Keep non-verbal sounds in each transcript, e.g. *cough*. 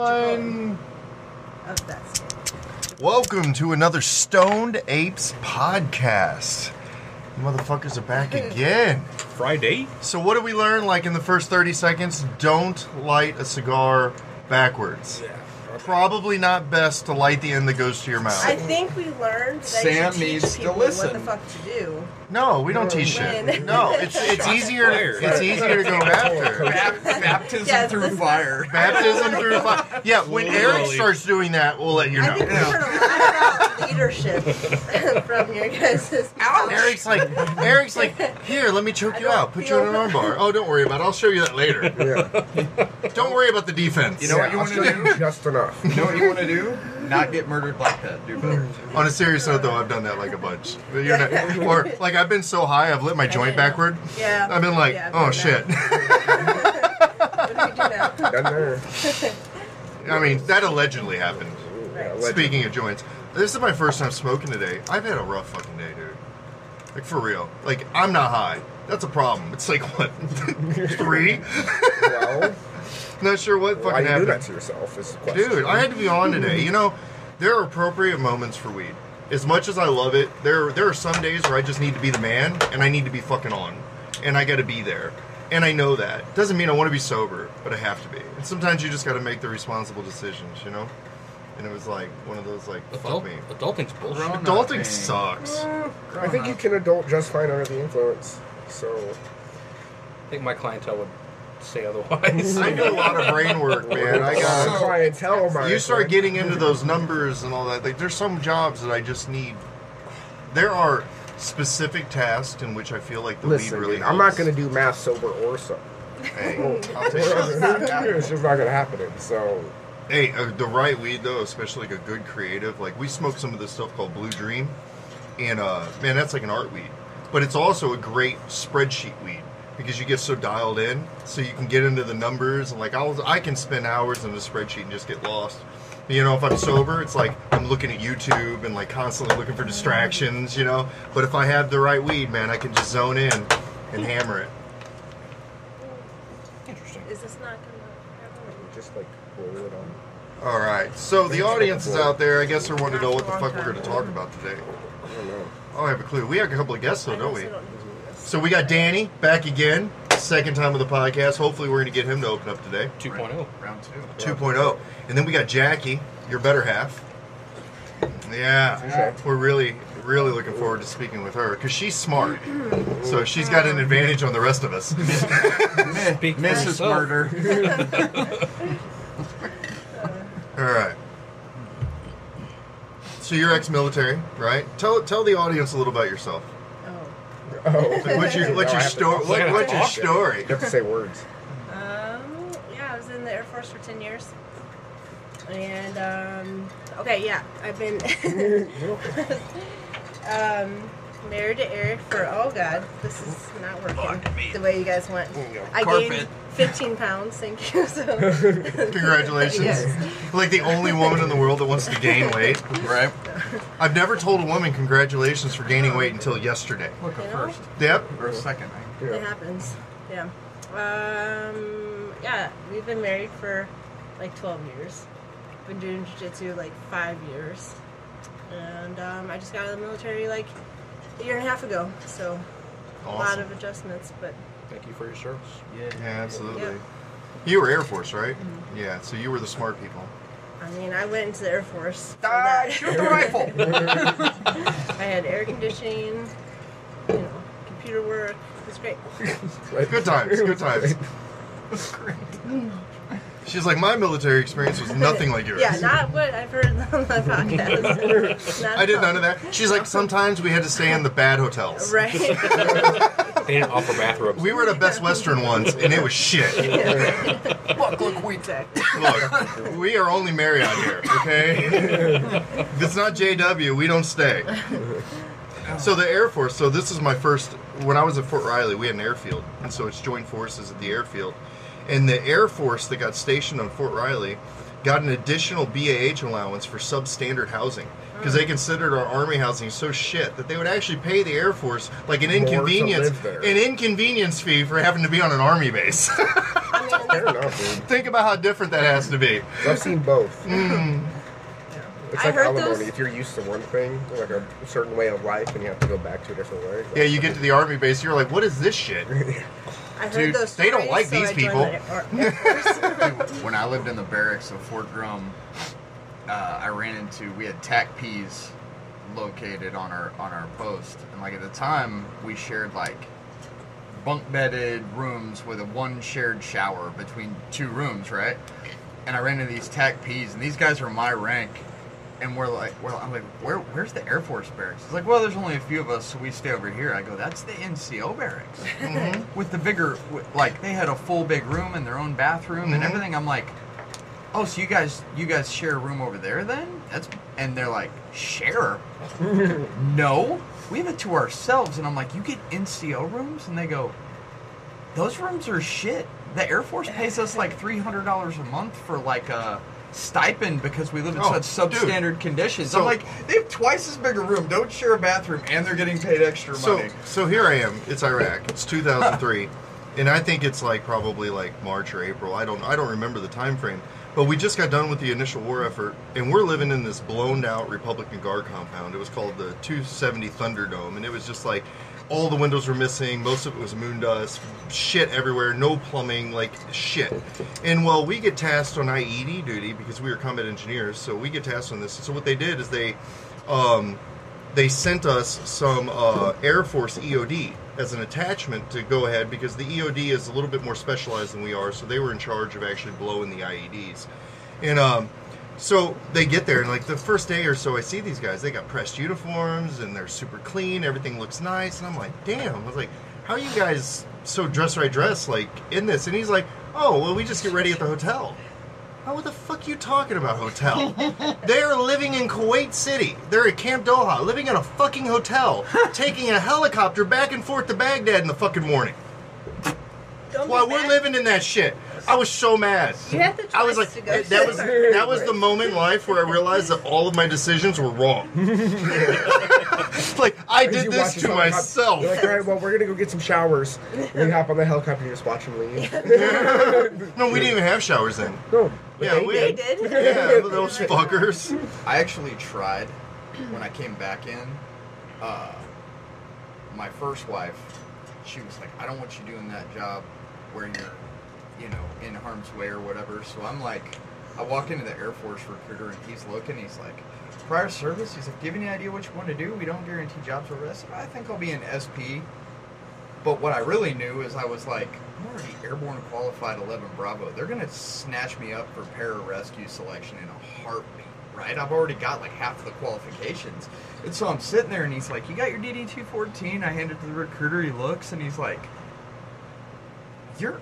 One. of that state. Welcome to another Stoned Apes podcast. You motherfuckers are back again. Friday? So, what did we learn? Like in the first 30 seconds, don't light a cigar backwards. Probably not best to light the end that goes to your mouth. I think we learned that Sam you should teach needs to listen. what the fuck to do. No, we don't teach shit. No, it's it's easier. It's easier to go after. Bap- baptism Yes, through this fire. Baptism through fire. Yeah, when Eric Literally. starts doing that, we'll let you I know. think we heard a lot about leadership *laughs* from your guys' Eric's like, Eric's like, here, let me choke you don't out, put you in an feel- armbar. Oh, don't worry about it. I'll show you that later. Yeah. Don't worry about the defense. You know what you I'll wanna show do? you Just enough. You know what you want to do? Not get murdered like that. Do better. On a serious note, though, I've done that like a bunch. You're not- *laughs* or like I've been so high, I've lit my joint backward. Yeah. I've been like, Yeah, I've oh shit. that. *laughs* What do we do now? Done there. I mean, that allegedly happened. Right. legend. Speaking of joints, this is my first time smoking today. I've had a rough fucking day, dude. Like for real. Like I'm not high. That's a problem. It's like what *laughs* three? Well, not sure what why fucking do you do that happened. to yourself? Is the question. Dude, I had to be on today. You know, there are appropriate moments for weed. As much as I love it, there there are some days where I just need to be the man and I need to be fucking on. And I gotta be there. And I know that. Doesn't mean I want to be sober, but I have to be. And sometimes you just gotta make the responsible decisions, you know? And it was like one of those like fuck me. adulting's bullshit. Grown- Adulting Nothing. sucks. I think you can adult just fine under the influence. So I think my clientele would say otherwise. I do a lot of brain work, man. I got clientele. My you start getting into those numbers and all that. Like, there's some jobs that I just need. There are specific tasks in which I feel like the Listen, weed really. dude, I'm not going to do math sober or so. Hey, *laughs* I'll take it's just not going to happen. So Hey, uh, the right weed though, especially like a good creative. Like we smoke some of this stuff called Blue Dream, and uh, man, that's like an art weed. But it's also a great spreadsheet weed because you get so dialed in, so you can get into the numbers and like I'll, I can spend hours in the spreadsheet and just get lost. You know, if I'm sober, it's like I'm looking at YouTube and like constantly looking for distractions. You know, but if I have the right weed, man, I can just zone in and hammer it. Interesting. Is this not gonna just like roll it on. All right, so the audience is out there. I guess they want to know what the fuck we're going to talk about today. I don't know. Oh, I have a clue. We have a couple of guests though, I don't we? So we got Danny back again, second time of the podcast. Hopefully, we're going to get him to open up today, 2.0. Round two. 2.0. And then we got Jackie, your better half. Yeah, we're really, really looking forward to speaking with her because she's smart. So she's got an advantage on the rest of us. *laughs* Mrs. Murder. *laughs* All right. So you're ex-military, right? Tell tell the audience a little about yourself. Oh. What's your *laughs* what's your No, to story? What, what's your story? You have to say words. Um, yeah, I was in the Air Force for 10 years. And, um, okay, yeah, I've been *laughs* um, married to Eric for, oh God, this is not working the way you guys want. I Carpet. gained 15 pounds, thank you. So, *laughs* Congratulations. Yes. Like the only woman in the world that wants to gain weight. Right? I've never told a woman congratulations for gaining weight until yesterday. Look You know? first. Yep. Or second. eh? It happens. Yeah. Um, yeah, we've been married for like 12 years. Been doing jiu-jitsu like five years. And um, I just got out of the military like a year and a half ago. So a lot of adjustments, but Thank you for your service. Yeah. Yeah, absolutely. Yep. You were Air Force, right? Mm-hmm. Yeah, so you were the smart people. I mean, I went into the Air Force. so Ah, shoot the rifle. *laughs* I had air conditioning, you know, computer work. It was great. Good times, good times. *laughs* She's like, my military experience was nothing like yours. *laughs* Yeah, not what I've heard on the *laughs* podcast. I did none of that. She's like, sometimes we had to stay in the bad hotels. *laughs* Right. They didn't offer bathrobes. We were at a Best Western once, and it was shit. Look, look, we. Look, we are only Marriott here, okay? if it's not JW, we don't stay. So the Air Force. So this is my first. When I was at Fort Riley, we had an airfield, and so it's joint forces at the airfield. And the Air Force that got stationed on Fort Riley got an additional BAH allowance for substandard housing because they considered our army housing so shit that they would actually pay the Air Force like an More to inconvenience, live there. an inconvenience fee for having to be on an army base. *laughs* Fair enough, dude. Think about how different that has to be. I've seen both. Mm. It's I like heard alimony. those- If you're used to one thing, like a certain way of life, and you have to go back to a different way. Yeah, you get to the army base, you're like, what is this shit? *laughs* I heard Dude, those they don't like these people. the Air- Air Force. *laughs* *laughs* Dude, when I lived in the barracks of Fort Drum, uh, I ran into we had TAC P's located on our on our post, and like at the time we shared like bunk bedded rooms with a one shared shower between two rooms, right? And I ran into these TAC P's, and these guys are my rank. And we're like, we're, I'm like, where, where's the Air Force barracks? It's like, well, there's only a few of us, so we stay over here. I go, that's the NCO barracks *laughs* with the bigger, like they had a full big room and their own bathroom and Mhm. everything. I'm like, oh, so you guys, you guys share a room over there then? That's and they're like, share? *laughs* no, we have it to ourselves. And I'm like, you get NCO rooms? And they go, those rooms are shit. The Air Force pays us like three hundred dollars a month for like a stipend because we live in Oh, such dude. substandard conditions. So- I'm like, they have twice as big a room, don't share a bathroom, and they're getting paid extra So, money. so here I am. It's Iraq. It's 2003, *laughs* and I think it's like probably like March or April. I don't. I don't remember the time frame. But we just got done with the initial war effort, and we're living in this blown out Republican Guard compound. It was called the 270 Thunderdome, and it was just like all the windows were missing. Most of it was moon dust, shit everywhere, no plumbing, like shit. And well, we get tasked on IED duty because we were combat engineers, so we get tasked on this. So what they did is they um, they sent us some uh, Air Force EOD as an attachment to go ahead because the EOD is a little bit more specialized than we are, so they were in charge of actually blowing the IEDs. And um, so they get there, and like the first day or so, I see these guys. They got pressed uniforms, and they're super clean. Everything looks nice, and I'm like, damn. I was like, how are you guys so dress right dress like in this? And he's like, oh, well, we just get ready at the hotel. Oh, what the fuck are you talking about hotel? *laughs* They're living in Kuwait City. They're at Camp Doha, living in a fucking hotel, *laughs* taking a helicopter back and forth to Baghdad in the fucking morning. Don't While we're mad. living in that shit. I was so mad. You had the I was like, to go that was somewhere. that was the moment in life where I realized that all of my decisions were wrong. *laughs* *laughs* like I As did you this watch to this helicopter- myself. You're like, all right, well, we're gonna go get some showers. And then you hop on the helicopter and you just watch them leave. *laughs* No, we didn't even have showers then. No, but Yeah, they we They did. did. Yeah, those fuckers. I actually tried when I came back in. Uh, my first wife, she was like, "I don't want you doing that job where you're, you know, in harm's way or whatever." So I'm like, I walk into the Air Force recruiter and he's looking. He's like, "Prior service." He's like, "Do you have any idea what you want to do? We don't guarantee jobs over." I "I think I'll be an SP." But what I really knew is I was like, I'm already airborne qualified 11 Bravo. They're going to snatch me up for pararescue selection in a heartbeat, right? I've already got like half the qualifications. And so I'm sitting there and he's like, You got your DD 214? I hand it to the recruiter. He looks and he's like, You're,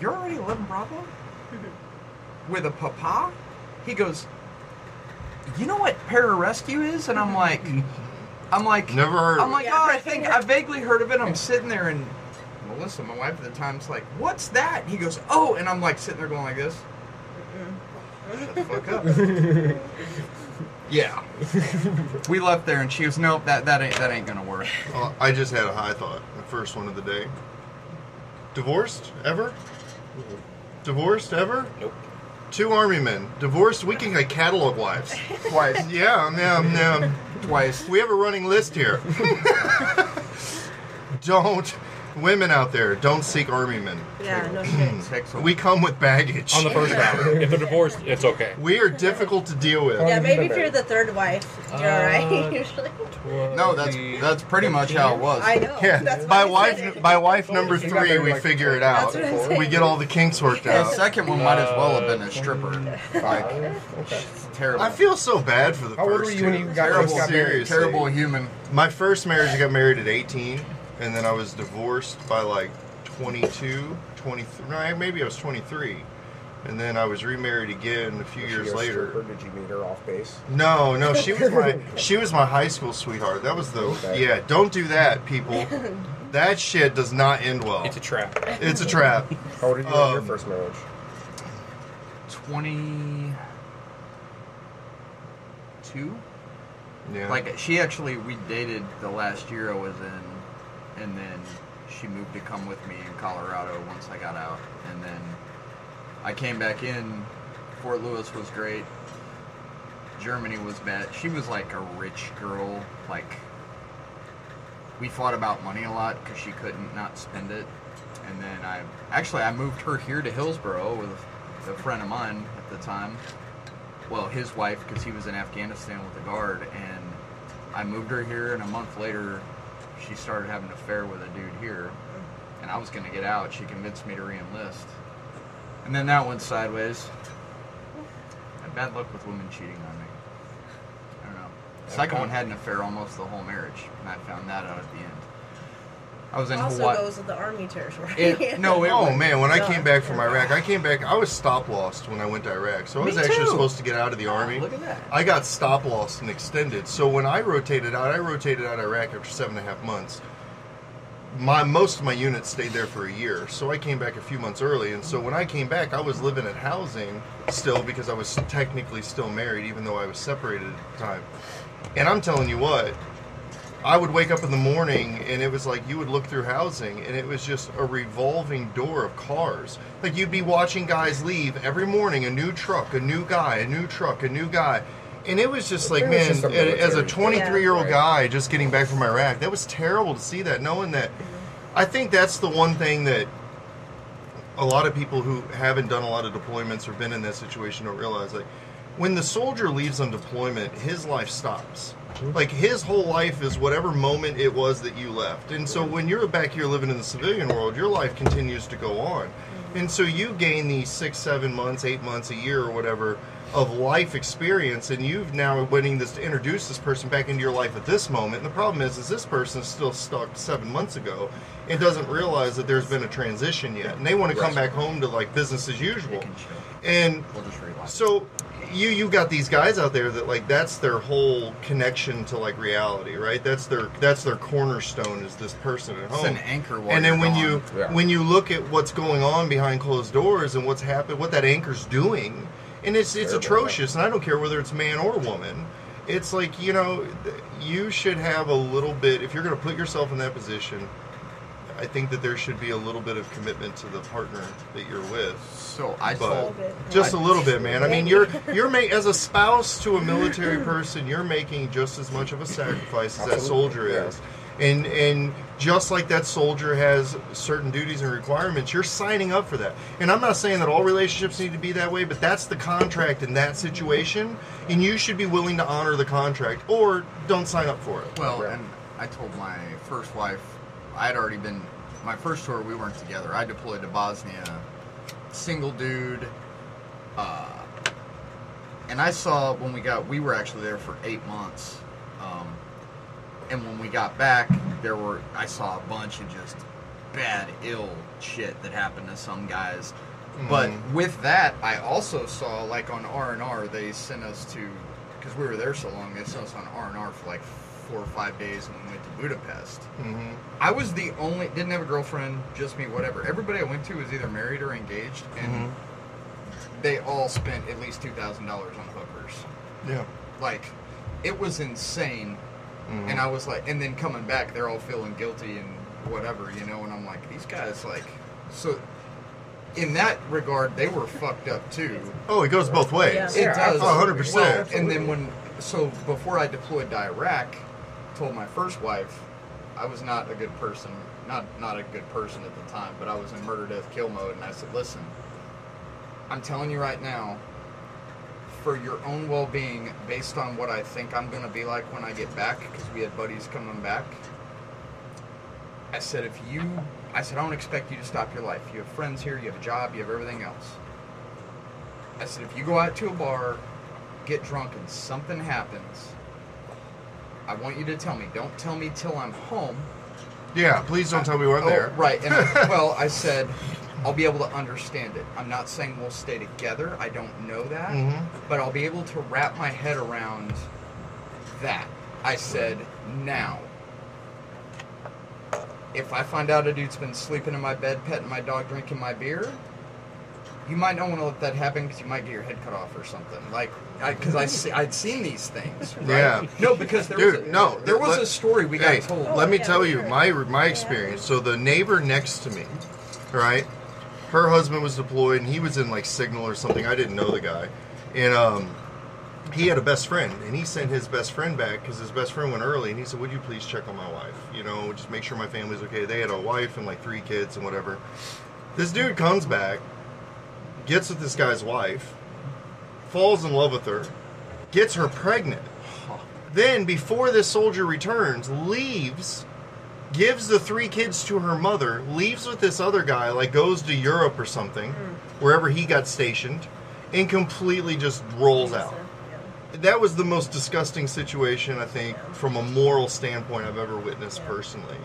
you're already 11 Bravo? With a papa? He goes, You know what pararescue is? And I'm like, I'm like, Never heard of I'm like, Yeah. oh, I think I vaguely heard of it. I'm sitting there and Melissa, my wife at the time's like, "What's that?" He goes, "Oh," and I'm like sitting there going like this. Shut the fuck up. *laughs* yeah. we left there and she goes, "Nope, that that ain't that ain't gonna work." Uh, I just had a high thought. The first one of the day. Divorced ever? Mm-hmm. Divorced ever? Nope. Two army men divorced. We can like catalog wives. *laughs* Twice. Yeah, yeah, yeah. Twice. We have a running list here. *laughs* *laughs* don't women out there don't seek army men. Yeah, no shit. *clears throat* We come with baggage. On the first round. If they're divorced, it's okay. we are difficult to deal with. Yeah, maybe if you you're the third wife, you're *laughs* Uh, alright. Usually, no, that's that's pretty much how it was. I know. Yeah, That's by why I said wife it. by wife number She got three, married we like figure it That's out. what I'm saying. We get all the kinks worked out. The out. second one might as well have been a stripper. Like Okay. terrible. I feel so bad for the How old first were you when two. you got, terrible, got married? Seriously. terrible human. My first marriage, I got married at 18, and then I was divorced by like 22, 23. No, maybe I was 23. And then I was remarried again a few Was she years a later. stripper? Did you meet her off base? No, no, she was my *laughs* she was my high school sweetheart. That was the Okay. yeah. Don't do that, people. *laughs* That shit does not end well. It's a trap. It's a trap. *laughs* How old did you have your Um, first marriage? Twenty two. Yeah. Like she actually, we dated the last year I was in, and then she moved to come with me in Colorado once I got out, and then I came back in. Fort Lewis was great. Germany was bad. She was like a rich girl. Like we fought about money a lot because she couldn't not spend it. And then I actually I moved her here to Hillsboro with a, friend of mine at the time. Well, his wife because he was in Afghanistan with the guard, and I moved her here. And a month later, she started having an affair with a dude here, and I was gonna get out. She convinced me to re-enlist, and then that went sideways. I had bad luck with women cheating on me. I don't know. The second one had an affair almost the whole marriage, and I found that out at the end. I was in also Hawaii. goes with the army territory. It- no, it *laughs* Oh went- man, when I came back from Iraq, I came back. I was stop lost when I went to Iraq, so I Me was actually too. supposed to get out of the army. Look at that. I got stop lost and extended. So when I rotated out, I rotated out of Iraq after seven and a half months. My most of my units stayed there for a year, so I came back a few months early. And so when I came back, I was living at housing still because I was technically still married, even though I was separated at the time. And I'm telling you what, I would wake up in the morning and it was like you would look through housing and it was just a revolving door of cars. Like you'd be watching guys leave every morning a new truck, a new guy, a new truck, a new guy. And it was just like, was man, just a as a 23 year old thing, guy just getting back from Iraq, that was terrible to see that, knowing that. I think that's the one thing that a lot of people who haven't done a lot of deployments or been in that situation don't realize. Like, when the soldier leaves on deployment, his life stops. Like his whole life is whatever moment it was that you left. And so when you're back here living in the civilian world, your life continues to go on. And so you gain these six, seven months, eight months, a year, or whatever of life experience, and you've now winning this to introduce this person back into your life at this moment. And the problem is, is this person is still stuck seven months ago and doesn't realize that there's been a transition yet, and they want to come back home to like business as usual. And We'll just rewind. so you you got these guys out there that like that's their whole connection to like reality, right? That's their that's their cornerstone is this person at It's home. an anchor and then you're when you. Yeah. when you look at what's going on behind closed doors and what's happened, what that anchor's doing, and it's it's Terrible, atrocious. And I don't care whether it's man or woman. It's like you know, you should have a little bit if you're going to put yourself in that position. I think that there should be a little bit of commitment to the partner that you're with. So I But- told bit. Just a little bit, man. I mean, you're *laughs* you're ma- as a spouse to a military person, you're making just as much of a sacrifice as that soldier yeah. is, and and just like that soldier has certain duties and requirements, you're signing up for that. And I'm not saying that all relationships need to be that way, but that's the contract in that situation, and you should be willing to honor the contract or don't sign up for it. Well, and I told my first wife, I had already been, my first tour, we weren't together. I deployed to Bosnia, single dude. Uh, and I saw when we got, we were actually there for eight months. Um, and when we got back, there were, I saw a bunch of just bad, ill shit that happened to some guys. But Mhm. with that, I also saw like on R and R, they sent us to because we were there so long. They sent us on R and R for like four or five days, and we went to Budapest. hmm I was the only didn't have a girlfriend, just me, whatever. Everybody I went to was either married or engaged, and they all spent at least two thousand dollars on hookers. Yeah. Like, it was insane. Mhm. And I was like, and then coming back, they're all feeling guilty and whatever, you know. And I'm like, these guys, like, so in that regard, they were fucked up too. Oh, it goes both ways. Yeah. It does. Oh, 100%. Well, and then when, so before I deployed to Iraq, told my first wife, I was not a good person, not not a good person at the time, but I was in murder, death, kill mode, and I said, listen, I'm telling you right now, for your own well-being, based on what I think I'm going to be like when I get back, because we had buddies coming back. I said, if you, I said, I don't expect you to stop your life. You have friends here, you have a job, you have everything else. I said, if you go out to a bar, get drunk, and something happens, I want you to tell me. Don't tell me till I'm home. Yeah, please don't tell me we're Oh, there. right. And I, *laughs* well, I said, I'll be able to understand it. I'm not saying we'll stay together. I don't know that. Mhm. But I'll be able to wrap my head around that. I said, now, if I find out a dude's been sleeping in my bed, petting my dog, drinking my beer, you might not want to let that happen because you might get your head cut off or something. Like, because I, see, I'd seen these things. Right? Yeah. No, because there Dude, was a, no, there was let- a story we got told. let me tell you my my experience. So the neighbor next to me, right? her husband was deployed, and he was in like Signal or something. I didn't know the guy, and um, he had a best friend, and he sent his best friend back because his best friend went early, and he said, "Would you please check on my wife? You know, just make sure my family's okay." They had a wife and like three kids and whatever. This dude comes back, gets with this guy's wife, falls in love with her, gets her pregnant. Then, before this soldier returns, leaves, gives the three kids to her mother, leaves with this other guy, like goes to Europe or something, hmm. wherever he got stationed, and completely just rolls out. That was the most disgusting situation, I think, from a moral standpoint I've ever witnessed Yeah. personally.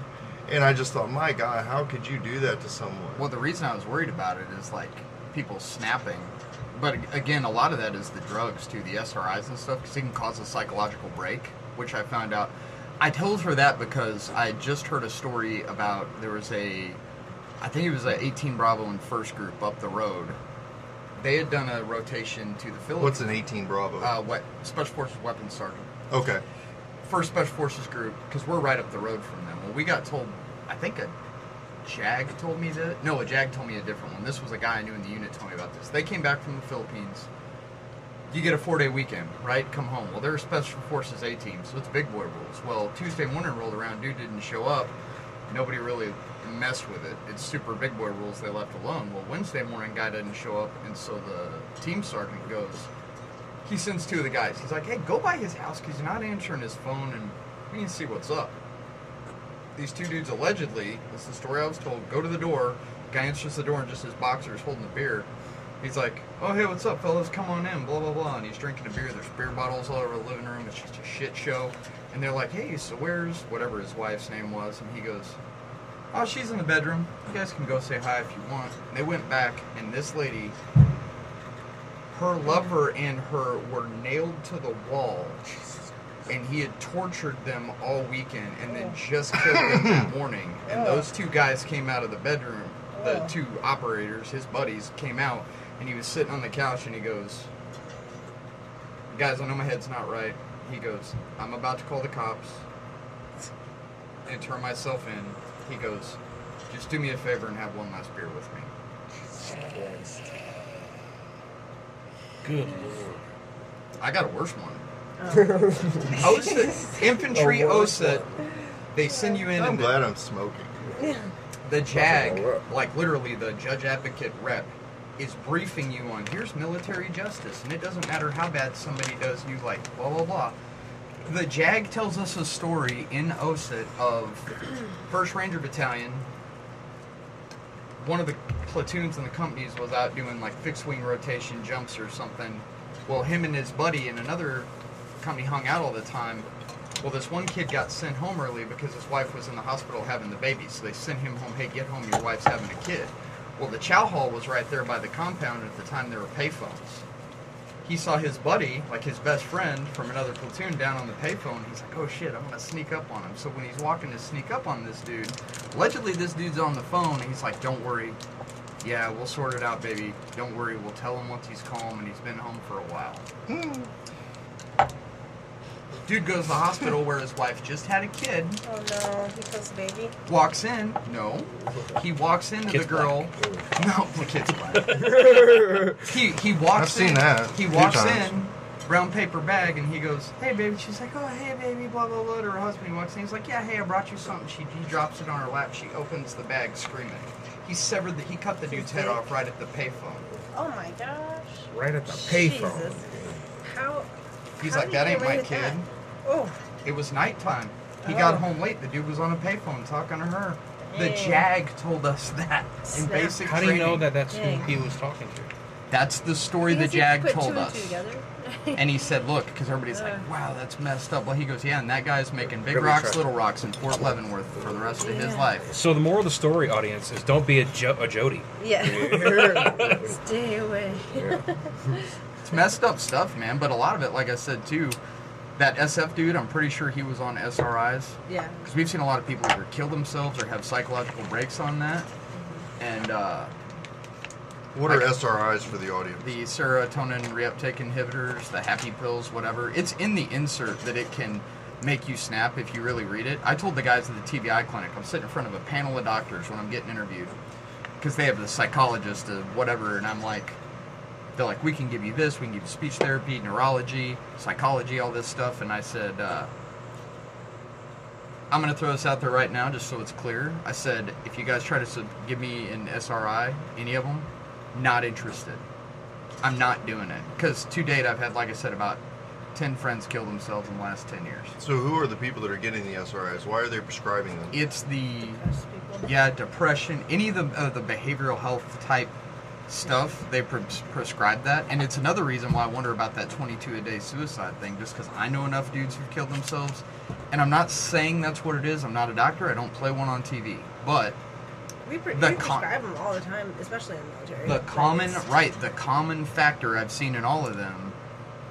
And I just thought, my God, how could you do that to someone? Well, the reason I was worried about it is like people snapping. But again, a lot of that is the drugs too, the SRIs and stuff, because it can cause a psychological break, which I found out. I told her that because I just heard a story about there was a, I think it was a 18 Bravo and First Group up the road. They had done a rotation to the Philippines. What's an 18 Bravo? Uh, what Special Forces Weapons Sergeant. okay. First Special Forces Group, because we're right up the road from them. Well, we got told, I think a Jag told me that. No, a Jag told me a different one. This was a guy I knew in the unit told me about this. They came back from the Philippines. You get a four day weekend, right? Come home. Well, they're a Special Forces A team, so it's big boy rules. Well, Tuesday morning rolled around, dude didn't show up. Nobody really messed with it. It's super big boy rules they left alone. Well, Wednesday morning, guy didn't show up, and so the team sergeant goes, he sends two of the guys. He's like, hey, go by his house because he's not answering his phone and we can see what's up. These two dudes allegedly, this is the story I was told, go to the door. Guy answers the door and just his boxers holding the beer. He's like, oh, hey, what's up, fellas? Come on in, blah, blah, blah. And he's drinking a beer. There's beer bottles all over the living room. It's just a shit show. And they're like, hey, so where's whatever his wife's name was? And he goes, oh, she's in the bedroom. You guys can go say hi if you want. And they went back, and this lady her lover and her were nailed to the wall and he had tortured them all weekend and then just killed them that *coughs* morning. And those two guys came out of the bedroom the two operators his buddies came out and he was sitting on the couch and he goes guys i know my head's not right. He goes i'm about to call the cops and turn myself in. He goes just do me a favor and have one last beer with me. Good lord. i got a worse one. Oh, OSA, infantry Oh. OSA, they send you in I'm and the, glad I'm smoking. the JAG, like literally the judge advocate rep, is briefing you on here's military justice, and it doesn't matter how bad somebody does you, like blah blah blah. The JAG tells us a story in OSUT of *clears throat* 1st Ranger Battalion. One of the platoons in the companies was out doing like fixed wing rotation jumps or something. Well, him and his buddy in another company hung out all the time. Well, this one kid got sent home early because his wife was in the hospital having the baby. So they sent him home, hey, get home, your wife's having a kid. Well, the chow hall was right there by the compound. At the time, there were payphones. He saw his buddy, like his best friend from another platoon, down on the payphone. He's like, oh shit, I'm gonna sneak up on him. So when he's walking to sneak up on this dude, allegedly this dude's on the phone. And he's like, don't worry. Yeah, we'll sort it out, baby. Don't worry. We'll tell him once he's calm and he's been home for a while. Hmm. Dude goes to the hospital where his wife just had a kid. Oh no, he kills the baby. Walks in. No. He walks into Kid's the girl. No, the kid's black. *laughs* he he walks in. I've seen in. that He few walks times. in, brown paper bag, and he goes, "Hey, baby." She's like, "Oh, hey, baby." Blah blah blah. To her husband, he walks in. He's like, "Yeah, hey, I brought you something." She he drops it on her lap. She opens the bag, screaming. He severed the. He cut the dude's head off right at the payphone. Oh my gosh. Right at the payphone. Jesus. How? He's how like, did "That you ain't get my away with kid." that? Oh. It was nighttime. He Oh. got home late. The dude was on a payphone talking to her. The Dang. JAG told us *laughs* that in Snap. basic How do you know that that's Dang. who he was talking to? That's the story the Because you JAG put told two us. together. *laughs* And he said, look, because everybody's like, Uh. wow, that's messed up. Well, he goes, yeah, and that guy's making big Really rocks, tragic. little rocks in Fort Leavenworth for the rest of his Yeah. life. So the moral of the story, audience, is don't be a, jo- a Jody. yeah. Yeah. *laughs* Stay away. It's messed up stuff, man. But a lot of it, like I said, too, that SF dude, I'm pretty sure he was on SRIs. Yeah. Because we've seen a lot of people either kill themselves or have psychological breaks on that. And uh, What are Like- SRIs for the audience? the serotonin reuptake inhibitors, the happy pills, whatever. It's in the insert that it can make you snap if you really read it. I told the guys at the TBI clinic, I'm sitting in front of a panel of doctors when I'm getting interviewed. because they have the psychologist or whatever, and I'm like, they're like, we can give you this, we can give you speech therapy, neurology, psychology, all this stuff, and I said, uh, I'm gonna throw this out there right now, just so it's clear. I said, if you guys try to sub- give me an SRI, any of them, not interested. I'm not doing it because to date I've had, like I said, about ten friends kill themselves in the last ten years. So who are the people that are getting the SRIs? Why are they prescribing them? It's the yeah depression, any of the uh, the behavioral health type stuff they pre- prescribe that, and it's another reason why I wonder about that 22 a day suicide thing, just because I know enough dudes who've killed themselves, and I'm not saying that's what it is. I'm not a doctor. I don't play one on TV, but We, pre- the we com- prescribe them all the time, especially in the military. the common it's- right the common factor i've seen in all of them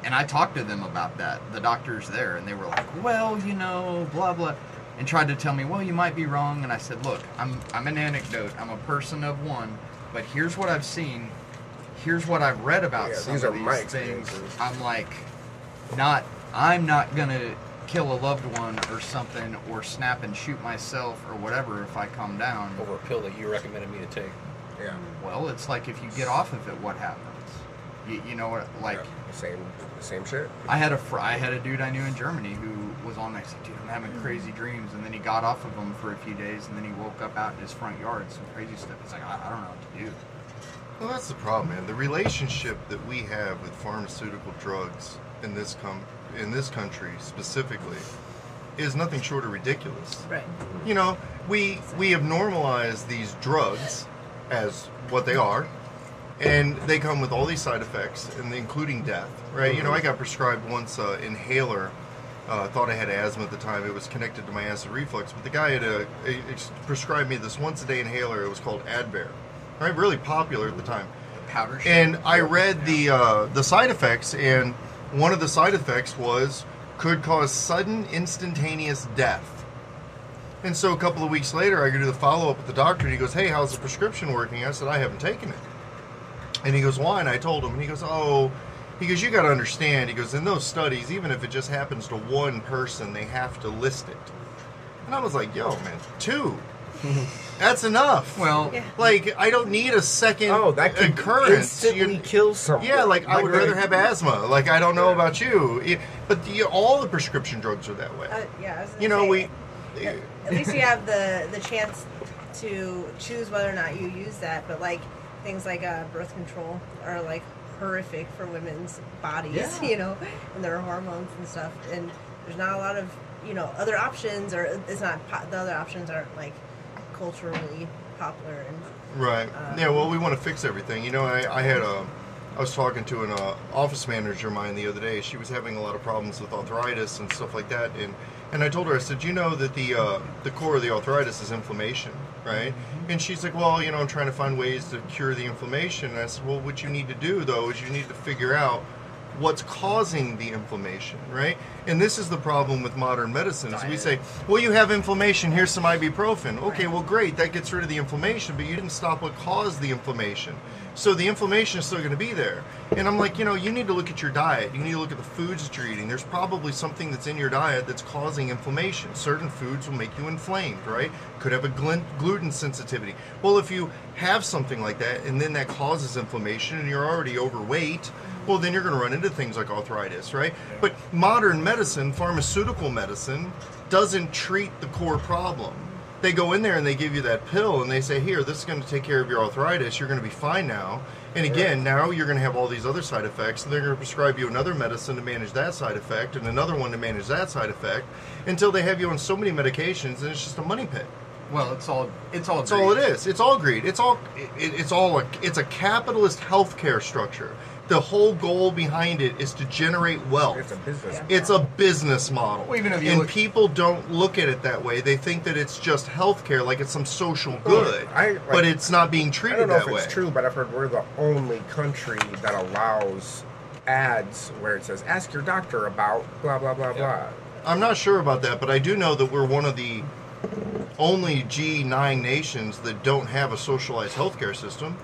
and i talked to them about that the doctors there and they were like well you know blah blah and tried to tell me well you might be wrong and i said look i'm i'm an anecdote i'm a person of one but here's what i've seen here's what i've read about Yeah, some these of are these my things i'm like not i'm not gonna kill a loved one or something or snap and shoot myself or whatever if i come down Over a pill that you recommended me to take. Yeah. well, it's like if you get off of it, what happens? You, you know what? Like yeah. Same, same shit. I had a fr- I had a dude I knew in Germany who was on next. Dude, I'm having crazy dreams, and then he got off of them for a few days, and then he woke up out in his front yard, some crazy stuff. He's like, I, I don't know what to do. Well, that's the problem, man. The relationship that we have with pharmaceutical drugs in this com- in this country specifically is nothing short of ridiculous. Right. You know, we we have normalized these drugs as what they are, and they come with all these side effects, and including death. Right? You know, I got prescribed once uh, inhaler. Uh, thought I had asthma at the time. It was connected to my acid reflux, but the guy had a, a, prescribed me this once a day inhaler. It was called Advair. Right? Really popular at the time. Powder. And I read the uh, the side effects, and one of the side effects was could cause sudden, instantaneous death. And so a couple of weeks later, I go to the follow up with the doctor, and he goes, "Hey, how's the prescription working?" I said, "I haven't taken it." And he goes, "Why?" And I told him, and he goes, "Oh." He goes, you got to understand. He goes, in those studies, even if it just happens to one person, they have to list it. And I was like, yo, man, two. *laughs* That's enough. well, Yeah. Like I don't need a second Oh, that could occurrence. instantly You- kill someone. yeah, like I would rather have asthma. Like I don't know Yeah. about you, Yeah, but the, all the prescription drugs are that way. Uh, yeah. I was gonna you know, say, we. At least you have the the chance to choose whether or not you use that. But like things like uh, birth control are like horrific for women's bodies. Yeah. *laughs* You know, and their hormones and stuff. And there's not a lot of you know other options, or it's not the other options aren't like culturally popular. And Right. Um, yeah. Well, we want to fix everything. You know, I, I had a. I was talking to an uh, office manager of mine the other day. She was having a lot of problems with arthritis and stuff like that, and and I told her, I said, you know that the uh, the core of the arthritis is inflammation, right? And she's like, well, you know, I'm trying to find ways to cure the inflammation. And I said, well, what you need to do though is you need to figure out what's causing the inflammation, right? And this is the problem with modern medicine. Is we say, well, you have inflammation. Here's some ibuprofen. Okay, well, great. That gets rid of the inflammation, but you didn't stop what caused the inflammation. So the inflammation is still going to be there. And I'm like, you know, you need to look at your diet. You need to look at the foods that you're eating. There's probably something that's in your diet that's causing inflammation. Certain foods will make you inflamed, right? Could have a gluten sensitivity. Well, if you have something like that and then that causes inflammation and you're already overweight, well, then you're going to run into things like arthritis, right? But modern medicine, pharmaceutical medicine, doesn't treat the core problem. They go in there and they give you that pill and they say, here, this is going to take care of your arthritis. You're going to be fine now. And again, now you're going to have all these other side effects. And they're going to prescribe you another medicine to manage that side effect and another one to manage that side effect until they have you on so many medications and it's just a money pit. well, it's all it's all. That's all it is. It's all greed. It's all it, it's all a, it's a capitalist healthcare structure. The whole goal behind it is to generate wealth. It's a business. Yeah. It's a business model. Well, even if you and look- people don't look at it that way. They think that it's just healthcare, like it's some social good. I- like- but it's not being I treated don't know that if way. it's true, but I've heard we're the only country that allows ads where it says "Ask your doctor about blah blah blah blah." I'm not sure about that, but I do know that we're one of the only G9 nations that don't have a socialized healthcare system.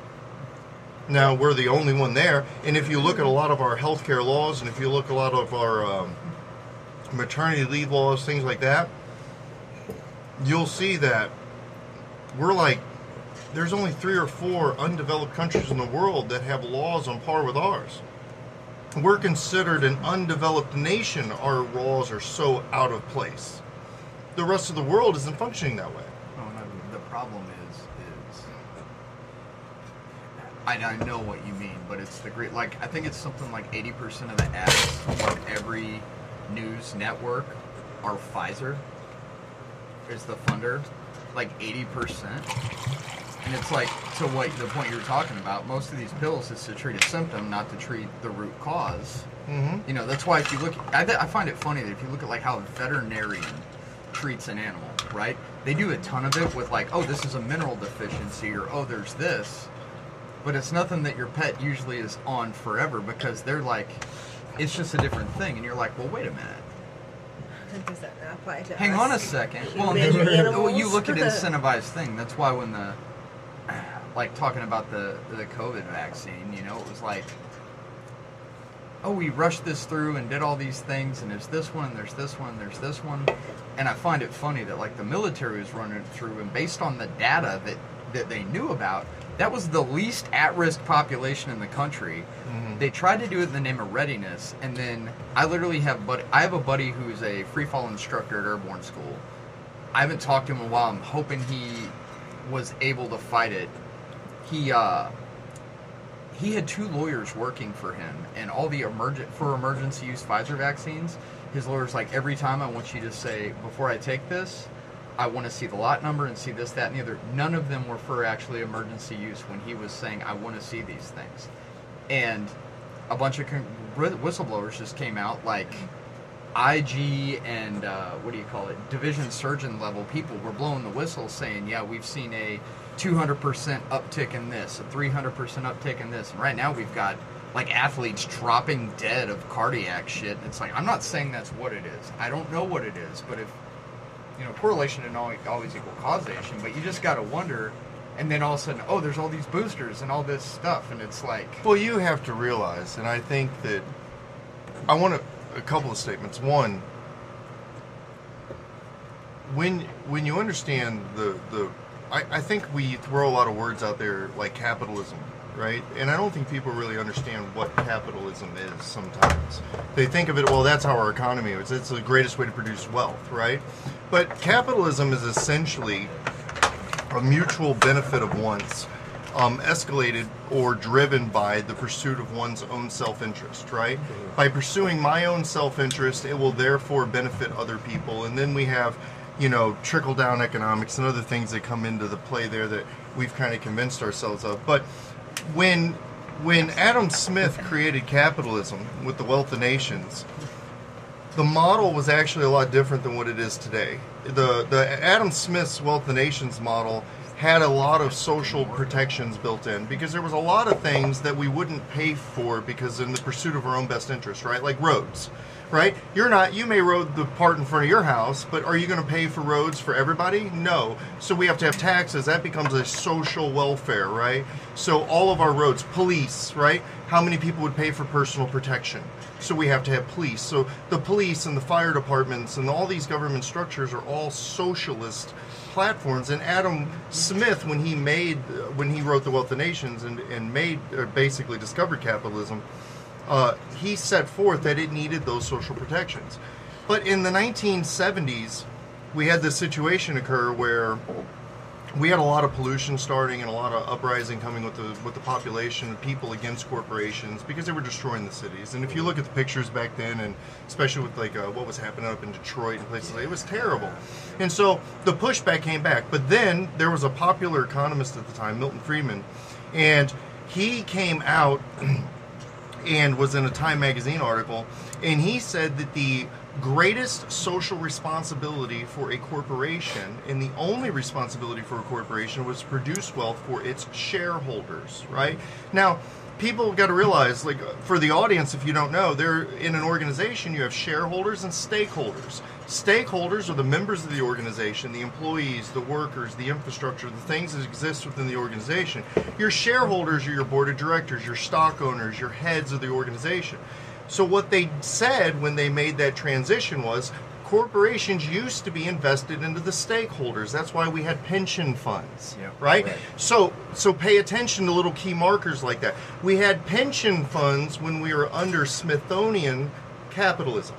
Now we're the only one there, and if you look at a lot of our healthcare laws, and if you look a lot of our um, maternity leave laws, things like that, you'll see that we're like there's only three or four undeveloped countries in the world that have laws on par with ours. We're considered an undeveloped nation. Our laws are so out of place. The rest of the world isn't functioning that way. No, no, the problem is, is I, I know what you mean, but it's the great. Like I think it's something like eighty percent of the ads on every news network are Pfizer. Is the funder like eighty percent? And it's like to what the point you're talking about. Most of these pills is to treat a symptom, not to treat the root cause. Mm-hmm. You know, that's why if you look, I, th- I find it funny that if you look at like how a veterinarian treats an animal, right? They do a ton of it with like, oh, this is a mineral deficiency, or oh, there's this, but it's nothing that your pet usually is on forever because they're like, it's just a different thing, and you're like, well, wait a minute, Does that not apply to hang us? on a second. *laughs* Well, then you, well, you look at *laughs* incentivized thing. That's why when the, like talking about the the COVID vaccine, you know, it was like, oh, we rushed this through and did all these things, and there's this one, there's this one, there's this one, and I find it funny that like the military was running through, and based on the data that that they knew about, that was the least at-risk population in the country. They tried to do it in the name of readiness, and then I literally have but I have a buddy who's a free fall instructor at Airborne School. I haven't talked to him in a while. I'm hoping he was able to fight it. He uh, he had two lawyers working for him, and all the emergent for emergency use Pfizer vaccines. His lawyer's like, every time I want you to say before I take this, I want to see the lot number and see this, that, and the other. None of them were for actually emergency use when he was saying, I want to see these things. And a bunch of whistleblowers just came out, like IG and uh, what do you call it, division surgeon level people were blowing the whistle saying, yeah, we've seen a 200% uptick in this, a 300% uptick in this. And right now we've got like athletes dropping dead of cardiac shit. It's like, I'm not saying that's what it is. I don't know what it is, but if you know, correlation didn't always, always equal causation, but you just got to wonder. And then all of a sudden, oh, there's all these boosters and all this stuff, and it's like, Well, you have to realize, and I think that I want a couple of statements. One, when when you understand the the, I, I think we throw a lot of words out there like capitalism, right? And I don't think people really understand what capitalism is. Sometimes they think of it, well, that's how our economy is. It's the greatest way to produce wealth, right? But capitalism is essentially a mutual benefit of one's um, escalated or driven by the pursuit of one's own self-interest right by pursuing my own self-interest it will therefore benefit other people and then we have you know trickle down economics and other things that come into the play there that we've kind of convinced ourselves of but when when adam smith created capitalism with the wealth of nations the model was actually a lot different than what it is today. The the Adam Smith's Wealth of Nations model had a lot of social protections built in because there was a lot of things that we wouldn't pay for because in the pursuit of our own best interest, right? Like roads, right? You're not you may road the part in front of your house, but are you going to pay for roads for everybody? No. So we have to have taxes. That becomes a social welfare, right? So all of our roads, police, right? How many people would pay for personal protection? So we have to have police. So the police and the fire departments and all these government structures are all socialist platforms. And Adam Smith, when he made, when he wrote The Wealth of Nations and, and made, or basically discovered capitalism, uh, he set forth that it needed those social protections. But in the 1970s, we had this situation occur where we had a lot of pollution starting and a lot of uprising coming with the with the population of people against corporations because they were destroying the cities. And if you look at the pictures back then, and especially with like uh, what was happening up in Detroit and places, it was terrible. And so the pushback came back. But then there was a popular economist at the time, Milton Friedman, and he came out *clears throat* and was in a Time magazine article, and he said that the greatest social responsibility for a corporation and the only responsibility for a corporation was to produce wealth for its shareholders, right? Now, people got to realize like for the audience if you don't know, they're in an organization you have shareholders and stakeholders. Stakeholders are the members of the organization, the employees, the workers, the infrastructure, the things that exist within the organization. Your shareholders are your board of directors, your stock owners, your heads of the organization. So what they said when they made that transition was corporations used to be invested into the stakeholders. That's why we had pension funds, Yep. right? Right. So, so pay attention to little key markers like that. We had pension funds when we were under Smithsonian capitalism.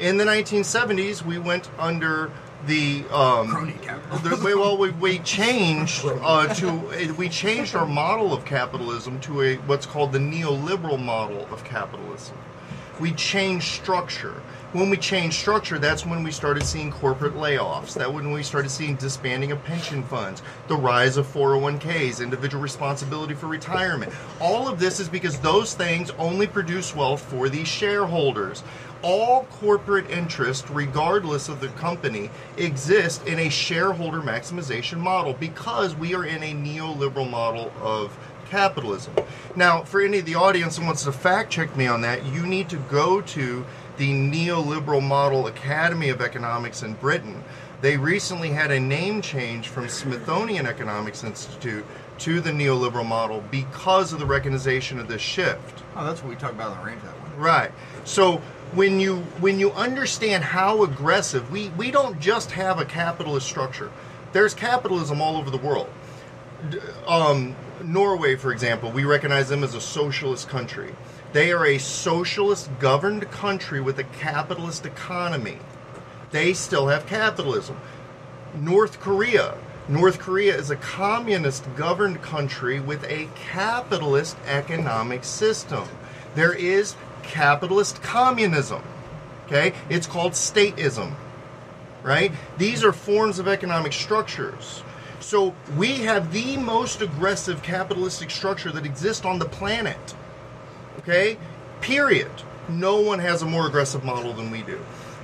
In the 1970s, we went under the um, Crony capital. the well we, we *laughs* changed uh, to we changed our model of capitalism to a what's called the neoliberal model of capitalism. We changed structure. When we changed structure, that's when we started seeing corporate layoffs. That when we started seeing disbanding of pension funds, the rise of 401ks, individual responsibility for retirement. All of this is because those things only produce wealth for the shareholders all corporate interest, regardless of the company, exist in a shareholder maximization model because we are in a neoliberal model of capitalism. Now, for any of the audience that wants to fact check me on that, you need to go to the Neoliberal Model Academy of Economics in Britain. They recently had a name change from Smithsonian Economics Institute to the neoliberal model because of the recognition of this shift. Oh, that's what we talked about on the range that one. Right. So when you when you understand how aggressive we we don't just have a capitalist structure. There's capitalism all over the world. Um, Norway, for example, we recognize them as a socialist country. They are a socialist governed country with a capitalist economy. They still have capitalism. North Korea. North Korea is a communist governed country with a capitalist economic system. There is capitalist communism. Okay? It's called statism. Right? These are forms of economic structures. So we have the most aggressive capitalistic structure that exists on the planet. Okay? Period. No one has a more aggressive model than we do.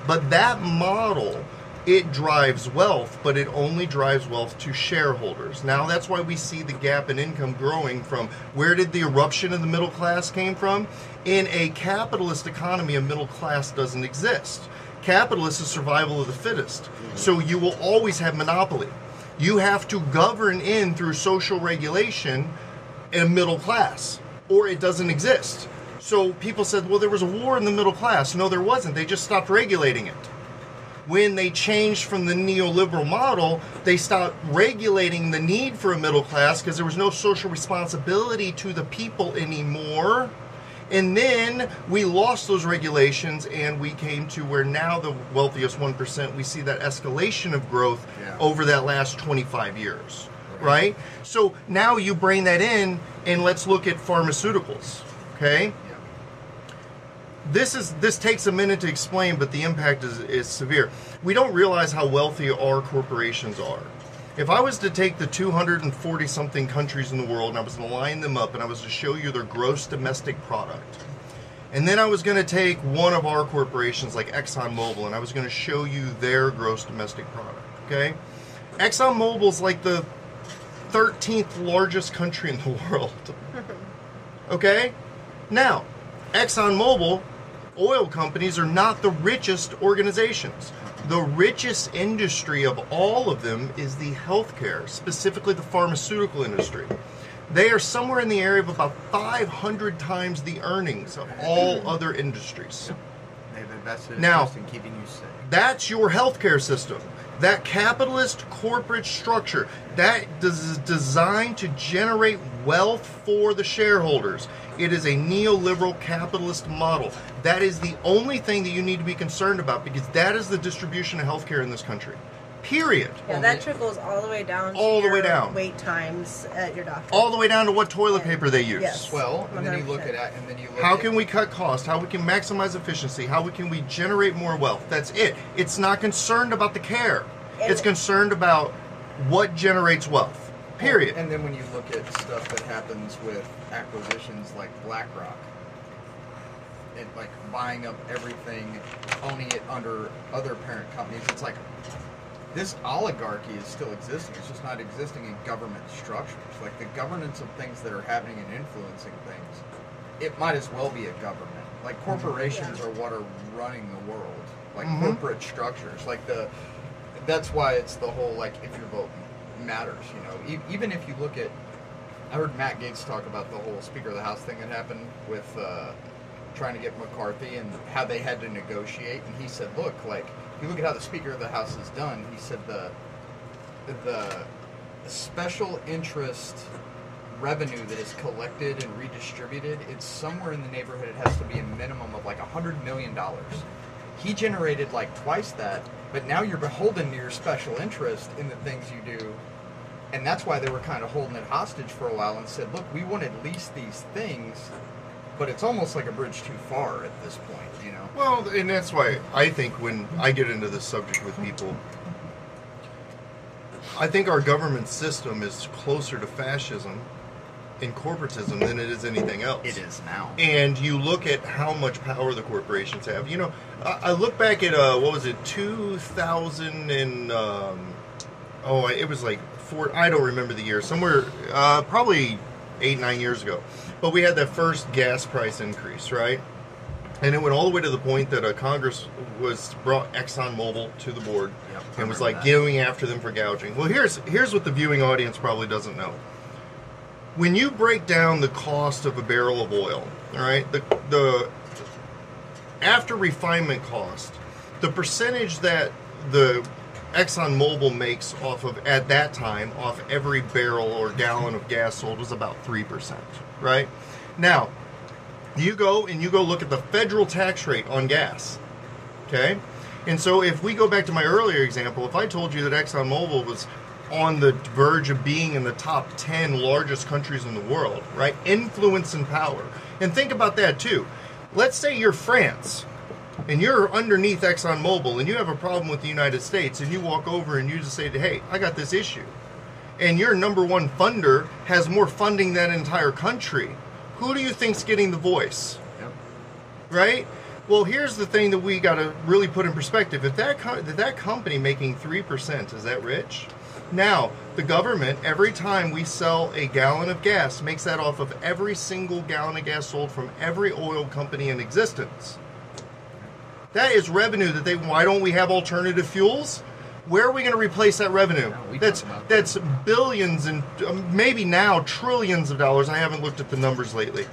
But that model, it drives wealth, but it only drives wealth to shareholders. Now that's why we see the gap in income growing from where did the eruption of the middle class came from? In a capitalist economy, a middle class doesn't exist. Capitalist is survival of the fittest. Mm-hmm. So you will always have monopoly. You have to govern in through social regulation a middle class, or it doesn't exist. So people said, well, there was a war in the middle class. No, there wasn't. They just stopped regulating it. When they changed from the neoliberal model, they stopped regulating the need for a middle class because there was no social responsibility to the people anymore. And then we lost those regulations and we came to where now the wealthiest 1%, we see that escalation of growth Yeah. over that last 25 years, right? So now you bring that in and let's look at pharmaceuticals, okay? Yeah. this is this takes a minute to explain, but the impact is, is severe. We don't realize how wealthy our corporations are. If I was to take the 240 something countries in the world and I was to line them up and I was to show you their gross domestic product, and then I was going to take one of our corporations like ExxonMobil and I was going to show you their gross domestic product, okay? ExxonMobil's like the 13th largest country in the *laughs* world. Okay? Now, ExxonMobil, oil companies are not the richest organizations. The richest industry of all of them is the healthcare, specifically the pharmaceutical industry. They are somewhere in the area of about 500 times the earnings of all *clears throat* other industries. They've invested Now- in keeping you safe. That's your healthcare system. That capitalist corporate structure that is designed to generate wealth for the shareholders. It is a neoliberal capitalist model. That is the only thing that you need to be concerned about because that is the distribution of healthcare in this country. Period. Yeah, that trickles all the way down. to All the way down. Wait times at your doctor. All the way down to what toilet paper they use. Yes. Well, and then you look at it, and then you look How at can we cut costs? How we can maximize efficiency? How we can we generate more wealth? That's it. It's not concerned about the care. It's concerned about what generates wealth. Period. And then when you look at stuff that happens with acquisitions like BlackRock, and like buying up everything, owning it under other parent companies, it's like this oligarchy is still existing. It's just not existing in government structures. Like the governance of things that are happening and influencing things, it might as well be a government. Like corporations are what are running the world. Like Mhm. corporate structures. Like the that's why it's the whole like if your vote matters. You know, e- even if you look at, I heard Matt Gaetz talk about the whole Speaker of the House thing that happened with uh, trying to get McCarthy and how they had to negotiate. And he said, "Look, like you look at how the Speaker of the House is done, he said the the special interest revenue that is collected and redistributed, it's somewhere in the neighborhood. It has to be a minimum of like a hundred million dollars. He generated like twice that, but now you're beholden to your special interest in the things you do." And that's why they were kind of holding it hostage for a while and said, look, we want at least these things, but it's almost like a bridge too far at this point? Well, and that's why I think when I get into this subject with people, I think our government system is closer to fascism and corporatism than it is anything else. It is now. And you look at how much power the corporations have. You know, I, I look back at uh, what was it, 2000 and um, oh, it was like four. I don't remember the year. Somewhere, uh, probably eight nine years ago. But we had that first gas price increase, right? And it went all the way to the point that uh, Congress was brought ExxonMobil to the board Yep, and was like that. going after them for gouging. Well, here's here's what the viewing audience probably doesn't know. When you break down the cost of a barrel of oil, all right, the the after refinement cost, the percentage that the ExxonMobil makes off of at that time off every barrel or gallon of gas sold was about three percent, right? Now, you go and you go look at the federal tax rate on gas. Okay? And so if we go back to my earlier example, if I told you that ExxonMobil was on the verge of being in the top 10 largest countries in the world, right? Influence and power. And think about that too. Let's say you're France and you're underneath ExxonMobil and you have a problem with the United States and you walk over and you just say, hey, I got this issue. And your number one funder has more funding than an entire country. Who do you think's getting the voice? Yep. right? Well, here's the thing that we got to really put in perspective. If that co- if that company making three percent is that rich? Now the government every time we sell a gallon of gas makes that off of every single gallon of gas sold from every oil company in existence. That is revenue that they. Why don't we have alternative fuels? Where are we going to replace that revenue? That's that's billions and um, maybe now trillions of dollars. I haven't looked at the numbers lately,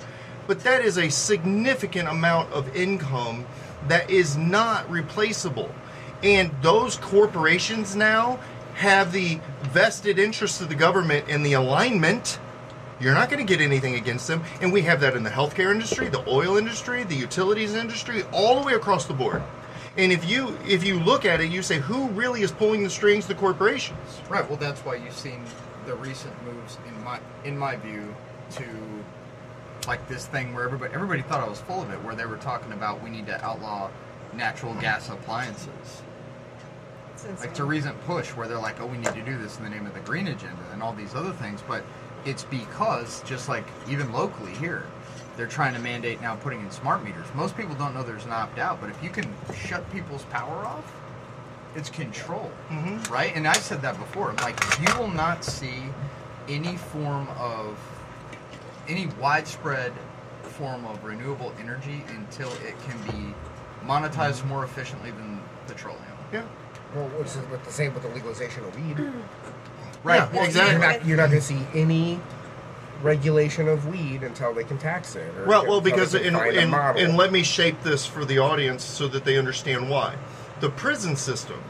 but that is a significant amount of income that is not replaceable. And those corporations now have the vested interest of the government in the alignment. You're not going to get anything against them. And we have that in the healthcare industry, the oil industry, the utilities industry, all the way across the board. And if you if you look at it, you say who really is pulling the strings? The corporations. Right. Well, that's why you've seen the recent moves, in my in my view, to like this thing where everybody everybody thought I was full of it, where they were talking about we need to outlaw natural gas appliances. It's. Like it's a recent push where they're like, oh, we need to do this in the name of the green agenda and all these other things, but it's because just like even locally here, they're trying to mandate now putting in smart meters. Most people don't know there's an opt out, but if you can shut people's power off, it's control, Mhm. right? And I've said that before. Like you will not see any form of any widespread form of renewable energy until it can be monetized more efficiently than petroleum. Yeah. Well, which is the same with the legalization of weed. Right. Yeah, well, exactly. You're not, you're not going to see any regulation of weed until they can tax it. Or Well, well, because and, and, and let me shape this for the audience so that they understand why. The prison system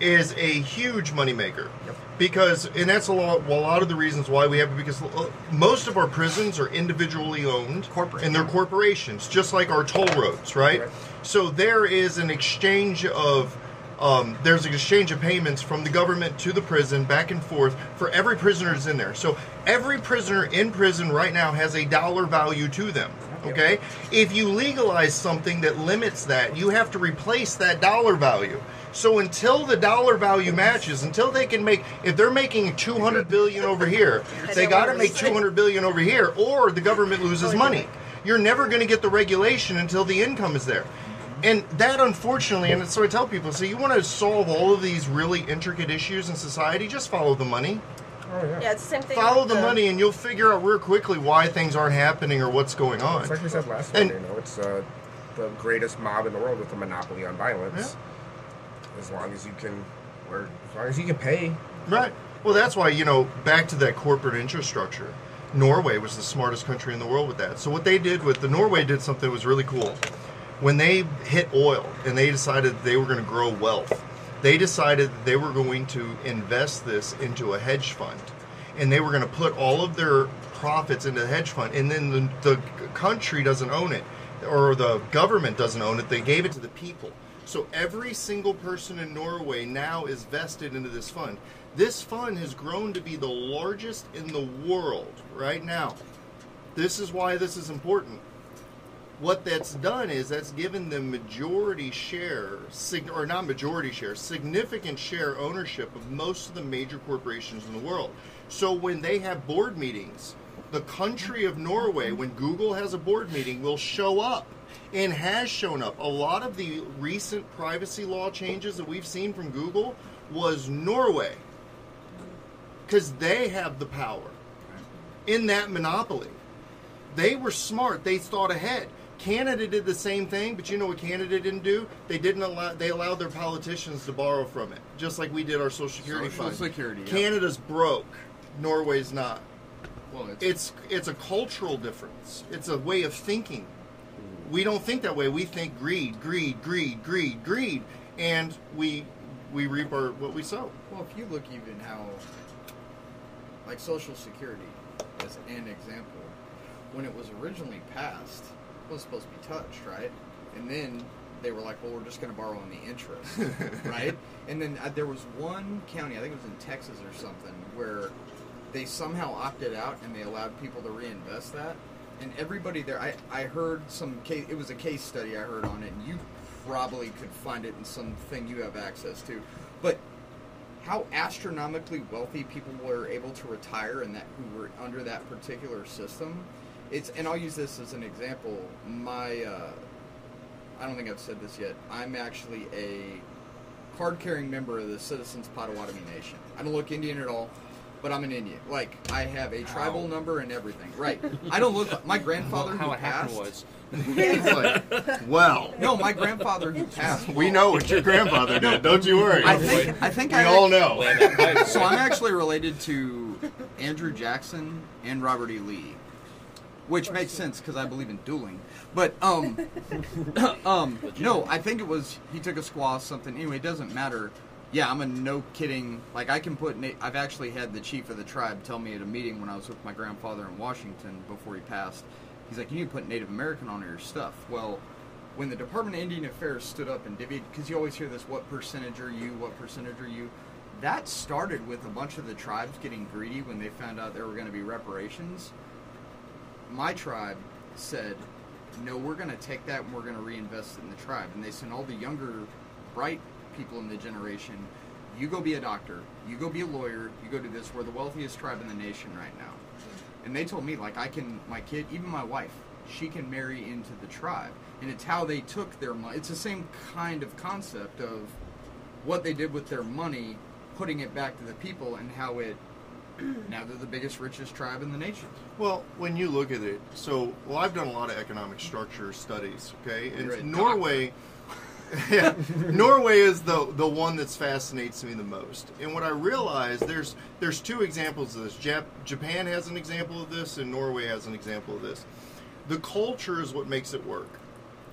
is a huge moneymaker. Yep. Because, and that's a lot, well, a lot of the reasons why we have it, because uh, most of our prisons are individually owned. Corporate. And they're corporations, just like our toll roads, right? Right. So there is an exchange of, um, there's an exchange of payments from the government to the prison, back and forth, for every prisoner that's in there. So every prisoner in prison right now has a dollar value to them. Okay? If you legalize something that limits that, you have to replace that dollar value. So until the dollar value matches, until they can make, if they're making 200 billion over here, *laughs* they got to make 200 billion over here, or the government loses money. You're never going to get the regulation until the income is there. And that, unfortunately, and so I tell people, so you want to solve all of these really intricate issues in society, just follow the money. oh, yeah. yeah, it's the same thing. Follow with the money, and you'll figure out real quickly why things aren't happening or what's going on. It's like we said last And- time, you know, it's uh, the greatest mob in the world with a monopoly on violence. As long as you can, or as long as you can pay. Right. Well, that's why, you know, back to that corporate infrastructure. Norway was the smartest country in the world with that. So what they did with the Norway did something that was really cool. When they hit oil and they decided they were going to grow wealth, they decided they were going to invest this into a hedge fund, and they were going to put all of their profits into the hedge fund, and then the, the country doesn't own it, or the government doesn't own it. They gave it to the people. So every single person in Norway now is vested into this fund. This fund has grown to be the largest in the world right now. This is why this is important. What that's done is that's given them majority share, or not majority share, significant share ownership of most of the major corporations in the world. So when they have board meetings, the country of Norway, when Google has a board meeting, will show up and has shown up. A lot of the recent privacy law changes that we've seen from Google was Norway because they have the power in that monopoly. They were smart. They thought ahead. Canada did the same thing, but you know what Canada didn't do? They didn't allow. They allowed their politicians to borrow from it, just like we did our Social Security Social fund. Security, yeah. Canada's broke. Norway's not. Well, it's, It's it's a cultural difference. It's a way of thinking. We don't think that way. We think greed, greed, greed, greed, greed, and we we reap our what we sow. Well, if you look even how, like Social Security as an example, when it was originally passed, was supposed to be touched, right? And then they were like, well, we're just going to borrow on the interest, *laughs* right? And then uh, there was one county, I think it was in Texas or something, where they somehow opted out and they allowed people to reinvest that. And everybody there, I, I heard some case, it was a case study I heard on it, and you probably could find it in something you have access to. But how astronomically wealthy people were able to retire and that who were under that particular system. It's and I'll use this as an example. My uh, I don't think I've said this yet. I'm actually a card carrying member of the Citizens Potawatomi Nation. I don't look Indian at all, but I'm an Indian. Like I have a tribal How? number and everything. Right. I don't look. My grandfather how who it happened passed. was It's *laughs* like, *laughs* well, No, my grandfather who passed. we know what your grandfather did. Don't you worry. I think. I think we I all know. Land that pipe. So I'm actually related to Andrew Jackson and Robert E. Lee, which makes sense because I believe in dueling. But um, *coughs* um, no, I think it was he took a squaw something. Anyway, it doesn't matter. Yeah, I'm a no kidding. Like I can put. Na- I've actually had the chief of the tribe tell me at a meeting when I was with my grandfather in Washington before he passed. He's like, you need to put Native American on your stuff. Well, when the Department of Indian Affairs stood up and divvied, because you always hear this, what percentage are you? What percentage are you? That started with a bunch of the tribes getting greedy when they found out there were going to be reparations. My tribe said, no, we're going to take that and we're going to reinvest it in the tribe. And they sent all the younger, bright people in the generation, you go be a doctor, you go be a lawyer, you go do this. We're the wealthiest tribe in the nation right now. And they told me, like, I can, my kid, even my wife, she can marry into the tribe. And it's how they took their money. It's the same kind of concept of what they did with their money, putting it back to the people, and how it, now they're the biggest, richest tribe in the nation. Well, when you look at it, so well, I've done a lot of economic structure studies. Okay, and Norway, *laughs* yeah, Norway is the the one that fascinates me the most. And what I realized there's there's two examples of this. Jap- Japan has an example of this, and Norway has an example of this. The culture is what makes it work,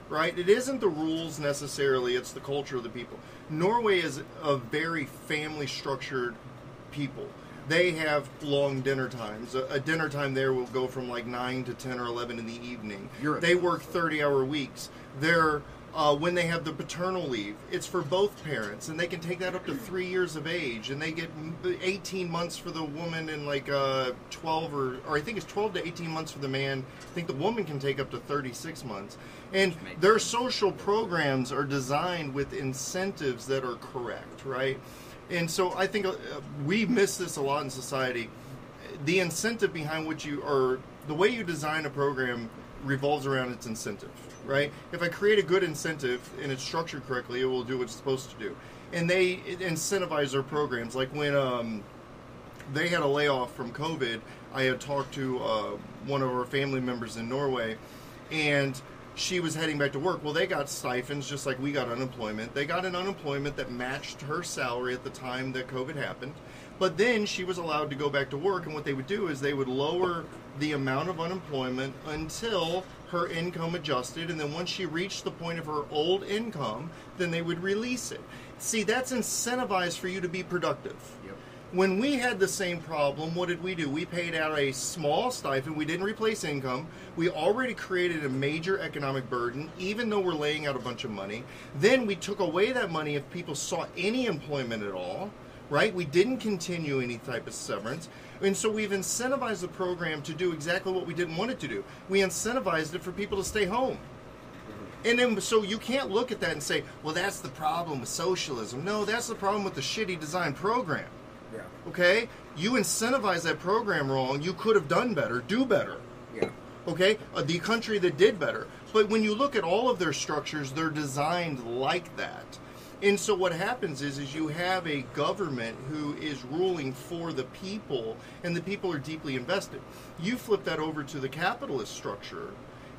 right? It isn't the rules necessarily; it's the culture of the people. Norway is a very family structured people. They have long dinner times. A, a dinner time there will go from like nine to ten or eleven in the evening. Europe. They work thirty-hour weeks. They're uh, when they have the paternal leave, it's for both parents, and they can take that up to three years of age, and they get 18 months for the woman and like uh, 12 or, or I think it's 12 to 18 months for the man. I think the woman can take up to 36 months, and their social programs are designed with incentives that are correct, right? And so I think uh, we miss this a lot in society. The incentive behind what you or the way you design a program revolves around its incentive, right? If I create a good incentive and it's structured correctly, it will do what it's supposed to do. And they incentivize their programs. Like when um, they had a layoff from COVID, I had talked to uh, one of our family members in Norway, and she was heading back to work. Well, they got stipends just like we got unemployment. They got an unemployment that matched her salary at the time that COVID happened. But then she was allowed to go back to work, and what they would do is they would lower the amount of unemployment until her income adjusted, and then once she reached the point of her old income, then they would release it. See, that's incentivized for you to be productive. When we had the same problem, what did we do? We paid out a small stipend. We didn't replace income. We already created a major economic burden, even though we're laying out a bunch of money. Then we took away that money if people saw any employment at all, right? We didn't continue any type of severance. And so we've incentivized the program to do exactly what we didn't want it to do. We incentivized it for people to stay home. And then, so you can't look at that and say, well, that's the problem with socialism. No, that's the problem with the shitty design program. Yeah. Okay? You incentivize that program wrong. You could have done better. Do better. Yeah. Okay? Uh, the country that did better. But when you look at all of their structures, they're designed like that. And so what happens is is you have a government who is ruling for the people and the people are deeply invested. You flip that over to the capitalist structure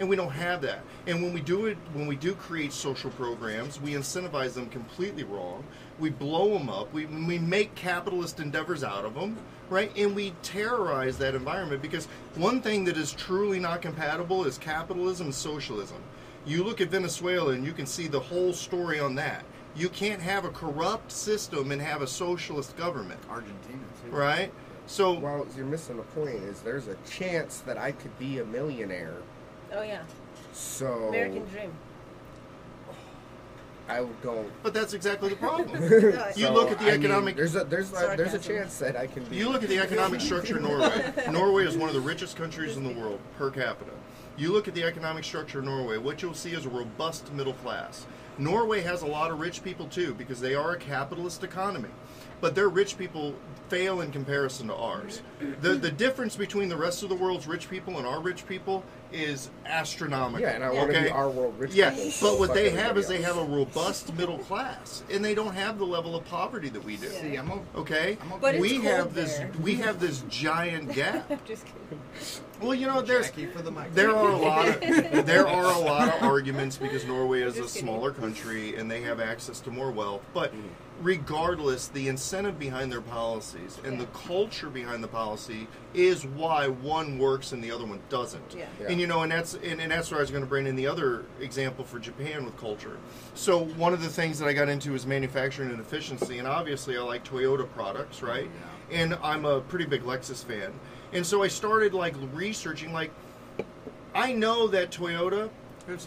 and we don't have that. And when we do it, when we do create social programs, we incentivize them completely wrong. We blow them up. We, we make capitalist endeavors out of them, right? And we terrorize that environment because one thing that is truly not compatible is capitalism and socialism. You look at Venezuela and you can see the whole story on that. You can't have a corrupt system and have a socialist government, Argentina too. right? So Well, you're missing the point. Is there's a chance that I could be a millionaire. Oh yeah, So American dream. I don't. but that's exactly the problem. *laughs* *laughs* You so, look at the I mean, economic- there's a there's a, there's a chance that I can be. You look at the economic structure of Norway. *laughs* Norway is one of the richest countries in the world per capita. You look at the economic structure of Norway, what you'll see is a robust middle class. Norway has a lot of rich people too because they are a capitalist economy. But their rich people fail in comparison to ours. The the difference between the rest of the world's rich people and our rich people is astronomical. Yeah, and I want to be our world rich. Yeah, people, but what they have everybody is they have a robust middle class, and they don't have the level of poverty that we do. See, I'm o- Okay, I'm okay. But it's we cold have this there. we have this giant *laughs* gap. Just kidding. Well, you know, there's for the there are a *laughs* lot of there are a lot of arguments because Norway is a Just kidding. smaller country and they have access to more wealth. But mm. regardless, the incentive behind their policies and the culture behind the policy is why one works and the other one doesn't. Yeah. Yeah. And you know, and that's and, and that's where I was going to bring in the other example for Japan with culture. So one of the things that I got into is manufacturing and efficiency, and obviously I like Toyota products, right? And I'm a pretty big Lexus fan, and so I started like researching. Like, I know that Toyota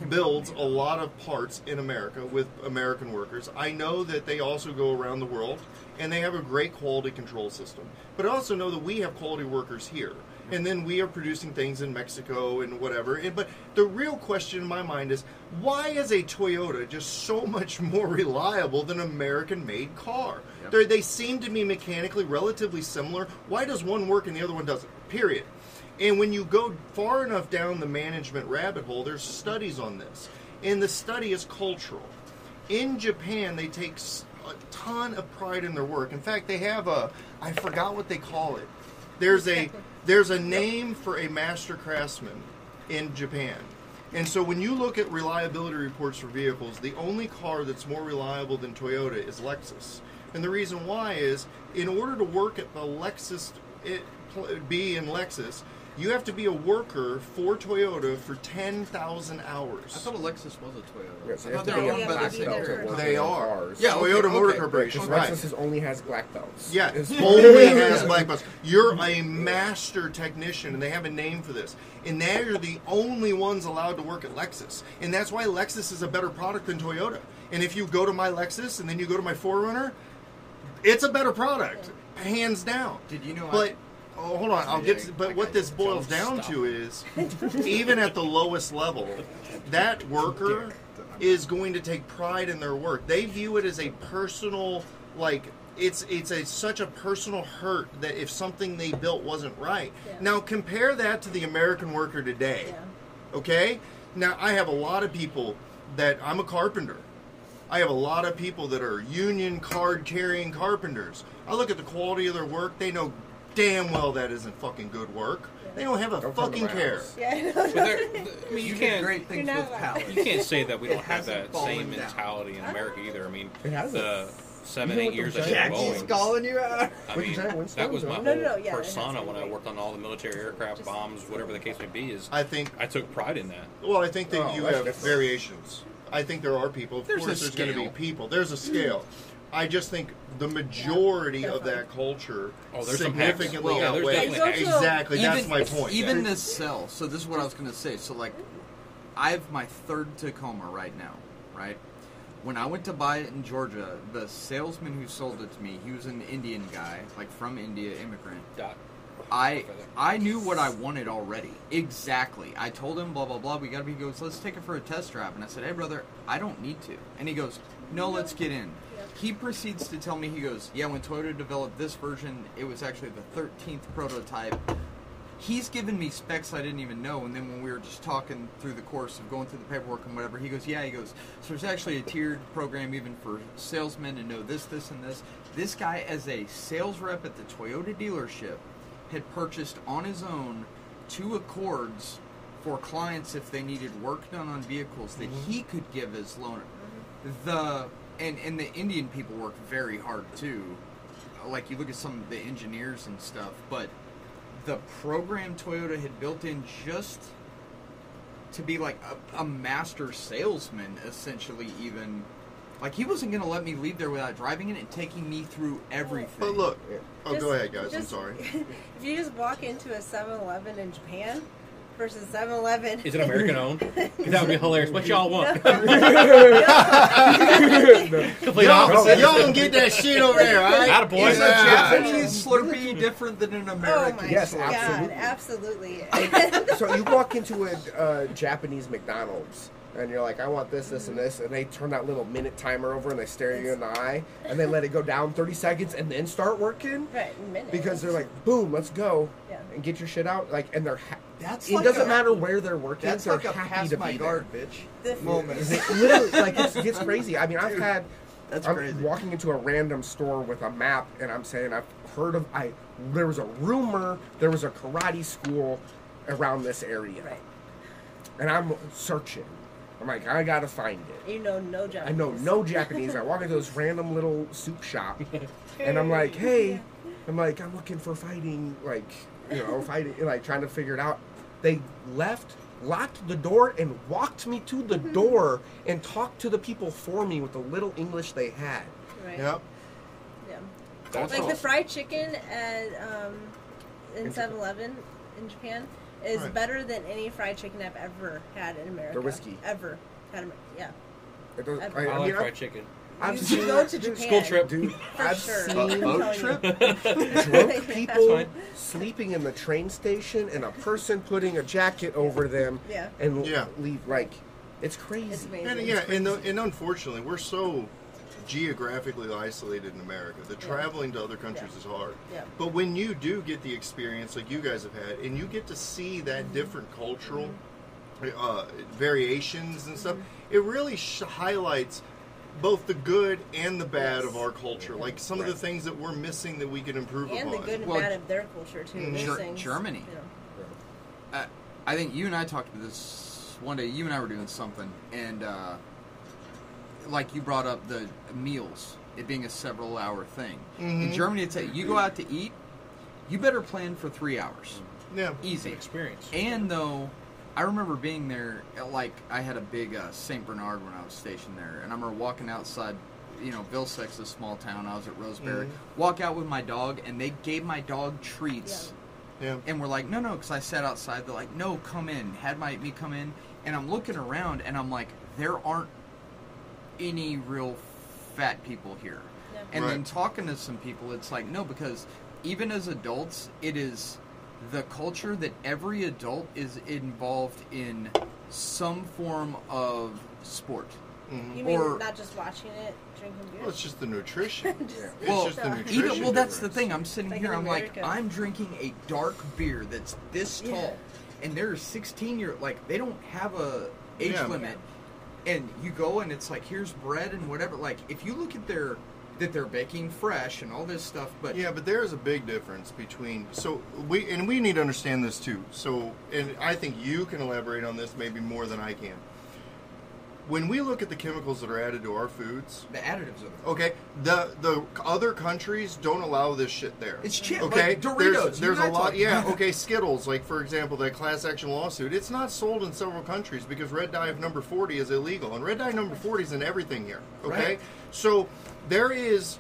builds a lot of parts in America with American workers. I know that they also go around the world and they have a great quality control system. But I also know that we have quality workers here. And then we are producing things in Mexico and whatever. And, but the real question in my mind is why is a Toyota just so much more reliable than an American made car? Yep. They're- seem to be mechanically relatively similar. Why does one work and the other one doesn't? Period. And when you go far enough down the management rabbit hole, there's studies on this. And the study is cultural. In Japan, they take a ton of pride in their work. In fact, they have a I forgot what they call it. There's a there's a name for a master craftsman in Japan. And so when you look at reliability reports for vehicles, the only car that's more reliable than Toyota is Lexus. And the reason why is in order to work at the Lexus eh, it, be in Lexus, you have to be a worker for Toyota for 10,000 hours. I thought a Lexus was a Toyota. Yes, I they thought have they to were be owned by the yeah, same they're group. working. They are. Cars. Yeah, okay, Toyota Motor okay. Corporation. Because Right. Lexus is- only has black belts. Yeah, It's- only has black belts. You're a master technician, and they have a name for this. And now you're the only ones allowed to work at Lexus. And that's why Lexus is a better product than Toyota. And if you go to my Lexus and then you go to my 4Runner, it's a better product, hands down. Did you know? But oh, hold on, I'll get. To, but what this boils down to is, *laughs* even at the lowest level, that worker is going to take pride in their work. They view it as a personal, like it's it's a such a personal hurt that if something they built wasn't right. Yeah. Now compare that to the American worker today. Yeah. Okay? Now, I have a lot of people that I'm a carpenter. I have a lot of people that are union card carrying carpenters. I look at the quality of their work, they know damn well that isn't fucking good work. They don't have a Don't fucking care. Yeah, I know. But *laughs* I mean, you did can't. great things You're with not power. You can't say that we *laughs* don't have that same down. mentality in America either. I mean, It hasn't. the seven, You know eight years the I did Jackie's Boeing. calling you out. I mean, giant that was my no? whole No, no, no, yeah, persona when I worked on all the military aircraft, Just- bombs, whatever the case may be. Is I think. I took pride in that. Well, I think that Oh, you have different. variations. I think there are people. Of There's course, there's going to be people. There's a scale. Mm. I just think the majority of that culture Oh, there's some hacks. significantly Well, there's outweighs. definitely hacks. Exactly. That's my point. Even the cell. So this is what I was gonna say. So like, I have my third Tacoma right now. Right. When I went to buy it in Georgia, the salesman who sold it to me, he was an Indian guy, like from India, immigrant. Dot. I I knew what I wanted already. Exactly. I told him blah blah blah. We gotta be. He goes, let's take it for a test drive. And I said, hey brother, I don't need to. And he goes, no, let's get in. He proceeds to tell me, he goes, yeah, when Toyota developed this version, it was actually the 13th prototype. He's given me specs I didn't even know, and then when we were just talking through the course of going through the paperwork and whatever, he goes, "Yeah." He goes, "So there's actually a tiered program even for salesmen to know this, this, and this." This guy, as a sales rep at the Toyota dealership, had purchased on his own two Accords for clients if they needed work done on vehicles that mm-hmm. he could give as loaner. The and and the Indian people work very hard too. Uh, like you look at some of the engineers and stuff, but the program Toyota had built in just to be like a, a master salesman, essentially. Even like he wasn't going to let me leave there without driving it and taking me through everything. But look, oh, Just- go ahead, guys. just- I'm sorry. *laughs* if you just walk into a 7-Eleven in Japan versus 7-Eleven, Is it American owned? *laughs* that would be hilarious. What y'all want? *laughs* *laughs* Complete Y'all, opposite. y'all don't get that shit over there, all right? Attaboy. is a Yeah. Japanese Slurpee different than an Oh American? my Yes, god, absolutely. absolutely. so you walk into a uh, Japanese McDonald's and you're like, I want this, this, and this, and they turn that little minute timer over and they stare you in the eye and they let it go down 30 seconds and then start working right, minute. because they're like, boom, let's go Yeah. And get your shit out. Like, and they're ha- That's it like doesn't a- matter where they're working. That's they're like a happy pass to my be guard, there. bitch. The- moment. It literally like it's, it's *laughs* crazy? I mean, I've had. That's I'm crazy. walking into a random store with a map, and I'm saying I've heard of. I there was a rumor there was a karate school around this area, right. and I'm searching. I'm like, I gotta find it. You know no Japanese. I know no *laughs* Japanese. I walk into this random little soup shop, *laughs* and I'm like, hey, I'm like, I'm looking for fighting, like, you know, fighting, like, trying to figure it out. They left, locked the door, and walked me to the door and talked to the people for me with the little English they had. Right. Yep. Yeah. That's like the fried chicken at um, in In 7-Eleven in Japan is Right. better than any fried chicken I've ever had in America. They're whiskey. Ever had. in- Yeah. It doesn't, I- I, I I like mean, fried I've, chicken. I've You should seen go to Japan. School trip. dude. For I've sure. seen A boat telling you. trip? *laughs* drunk people sleeping in the train station and a person putting a jacket over them Yeah. and Yeah. leave like it's crazy. It's. And yeah, and, the, and unfortunately, we're so geographically isolated in America that Yeah. traveling to other countries Yeah. is hard. Yeah. But when you do get the experience like you guys have had, and you get to see that Mm-hmm. different cultural uh, variations and stuff, Mm-hmm. it really sh- highlights both the good and the bad Yes. of our culture. Like some of the things that we're missing that we can improve upon. and the good and Well, bad of their culture too. Mm. Those Ger- things, Germany. you know. uh, I think you and I talked about this one day. You and I were doing something, and uh, like you brought up the meals, it being a several hour thing. In Mhm. Germany, it's a, you go out to eat, you better plan for three hours, yeah. It's an easy. experience. And though, I remember being there, uh, like I had a big uh, Saint Bernard when I was stationed there, and I remember walking outside. You know, Vilseck's a small town. I was at Roseberry. Mhm. Walk out with my dog, and they gave my dog treats Yeah. and we're like, no, no, because I sat outside. They're like, no, come in. Had my me come in, and I'm looking around, and I'm like, there aren't any real fat people here. Yeah. And then talking to some people, it's like, no, because even as adults, it is the culture that every adult is involved in some form of sport. Mhm. You mean Or- not just watching it, drinking beer? Well, it's just the nutrition. *laughs* Just- It's Well, just the *laughs* nutrition. Even well, that's the thing. I'm sitting Like here. I'm like, I'm drinking a dark beer that's this Yeah. tall, and there are 16 year like they don't have a age Yeah. limit, and you go and it's like here's bread and whatever. Like if you look at their that they're baking fresh and all this stuff. But Yeah, but there is a big difference between so we and we need to understand this too. So, and I think you can elaborate on this maybe more than I can. When we look at the chemicals that are added to our foods, the additives of it. okay, the the other countries don't allow this shit there. It's chip, Okay, like Doritos. There's, there's a lot. Yeah. Okay. Skittles, like for example, that class action lawsuit. It's not sold in several countries because red dye of number forty is illegal, and red dye number forty is in everything here. Okay. Right. So there is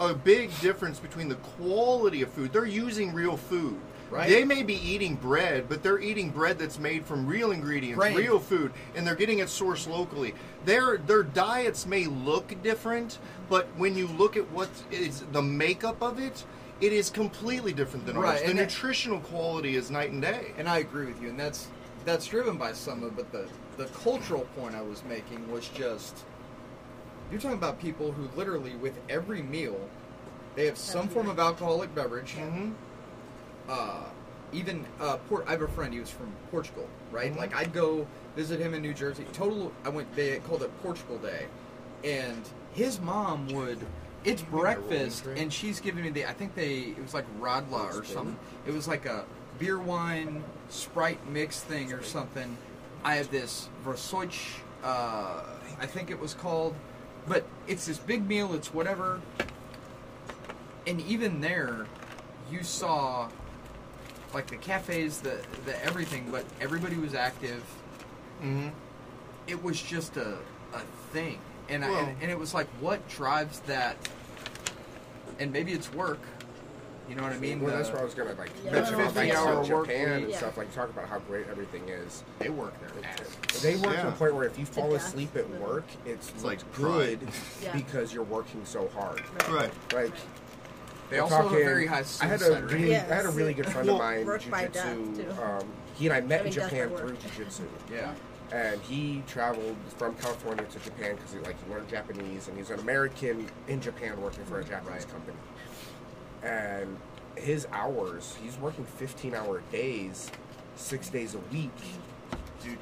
a big difference between the quality of food. They're using real food. Right. They may be eating bread, but they're eating bread that's made from real ingredients, Right. real food, and they're getting it sourced locally. Their their diets may look different, but when you look at what is the makeup of it, it is completely different than Right, ours. The and that- nutritional quality is night and day. And I agree with you, and that's that's driven by some of. But the the cultural point I was making was just you're talking about people who literally with every meal they have some form of alcoholic beverage. hmm uh, even uh, Port. I have a friend. He was from Portugal, right? Mhm. Like I'd go visit him in New Jersey. Total. I went. They called it Portugal Day, and his mom would. It's You mean the rolling breakfast, and she's giving me the. I think they. It was like Radler or something. It was like a beer wine Sprite mix thing or something. I have this Versoich. Uh, I think it was called, but it's this big meal. It's whatever. And even there, you saw like the cafes, the the everything, but everybody was active. hmm It was just a a thing, and I, and, and it was like, what drives that? And maybe it's work. You know what I mean? Well, The- that's what I was gonna like Yeah. mention about like 50-hour so work Japan and Yeah. stuff. Like talk about how great everything is. they work their ass. They work to the point where if you fall asleep at work, it's, It's like like good *laughs* because you're working so hard. Right. Like They we're also have a very high I had a rate. really, Yes. I had a really good friend Well, of mine, work by jujitsu. Um, he and I met I mean, in Japan work. through jujitsu. Yeah. and he traveled from California to Japan because he like he learned Japanese, and he's an American in Japan working for a Japanese Right. company. And his hours, he's working fifteen hour days, six days a week. Dude,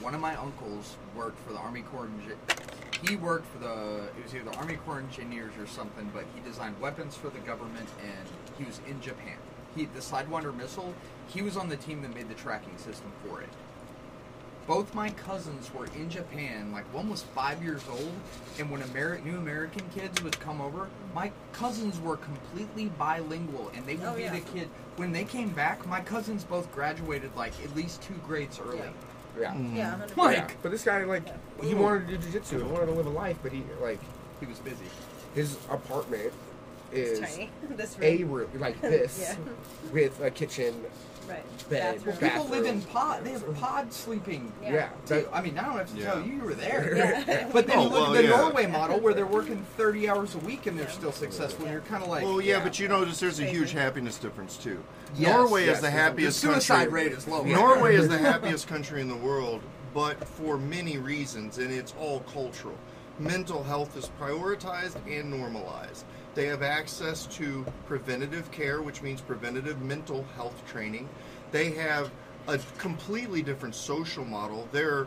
one of my uncles worked for the Army Corps. He worked for the it was either the Army Corps Engineers or something, but he designed weapons for the government, and he was in Japan. He the Sidewinder missile. He was on the team that made the tracking system for it. Both my cousins were in Japan. Like one was five years old, and when Ameri- new American kids would come over, my cousins were completely bilingual, and they would Oh, be yeah. the kid. When they came back, my cousins both graduated like at least two grades early. Yeah. Mm. Yeah, 100%. Like- yeah. But this guy like he wanted to do jujitsu, he wanted to live a life, but he like He was busy. his apartment is tiny. *laughs* This a room. room like *laughs* this Yeah. with a kitchen. Right. bed, Bathroom. bath- People live in pod. They have pod sleeping. Yeah. Yeah. too. I mean, I don't have to Yeah. tell you you were there. Yeah. *laughs* But then Oh, you look well, at the yeah. Norway model where they're working 30 hours a week and they're still successful. And you're kind of like, Well, yeah, but you notice there's a huge happiness difference too. Yes, Norway yes, is the the happiest the suicide country. rate is low. Norway is the *laughs* happiest country in the world, but for many reasons, and it's all cultural. Mental health is prioritized and normalized. They have access to preventative care, which means preventative mental health training. They have a completely different social model. Their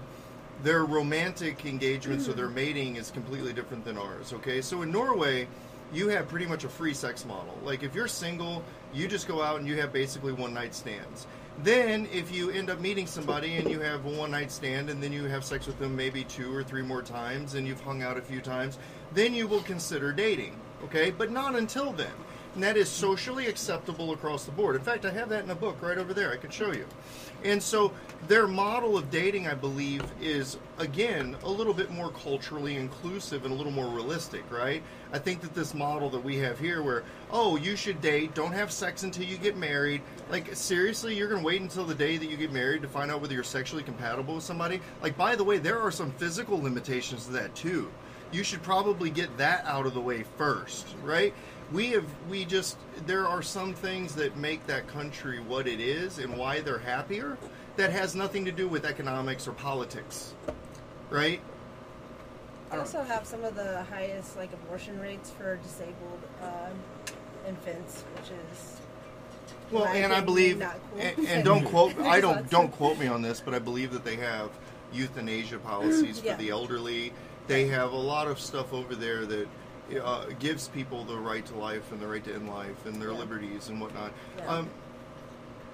their romantic engagements or their mating is completely different than ours. Okay, so in Norway, you have pretty much a free sex model. Like if you're single, you just go out and you have basically one night stands. Then if you end up meeting somebody and you have a one night stand and then you have sex with them maybe two or three more times and you've hung out a few times, then you will consider dating. Okay, but not until then. And that is socially acceptable across the board. In fact, I have that in a book right over there. I could show you. And so their model of dating, I believe, is again a little bit more culturally inclusive and a little more realistic, right? I think that this model that we have here, where oh, you should date, don't have sex until you get married. Like seriously, you're gonna wait until the day that you get married to find out whether you're sexually compatible with somebody. Like by the way, there are some physical limitations to that too. You should probably get that out of the way first, right? we have we just there are some things that make that country what it is and why they're happier that has nothing to do with economics or politics right They also have some of the highest like abortion rates for disabled um, infants, which is well and i believe not cool. and, and don't *laughs* quote i don't don't quote me on this but i believe that they have euthanasia policies *clears throat* for Yeah. the elderly they have a lot of stuff over there that uh, gives people the right to life and the right to end life and their Yeah. liberties and whatnot. Yeah. Um,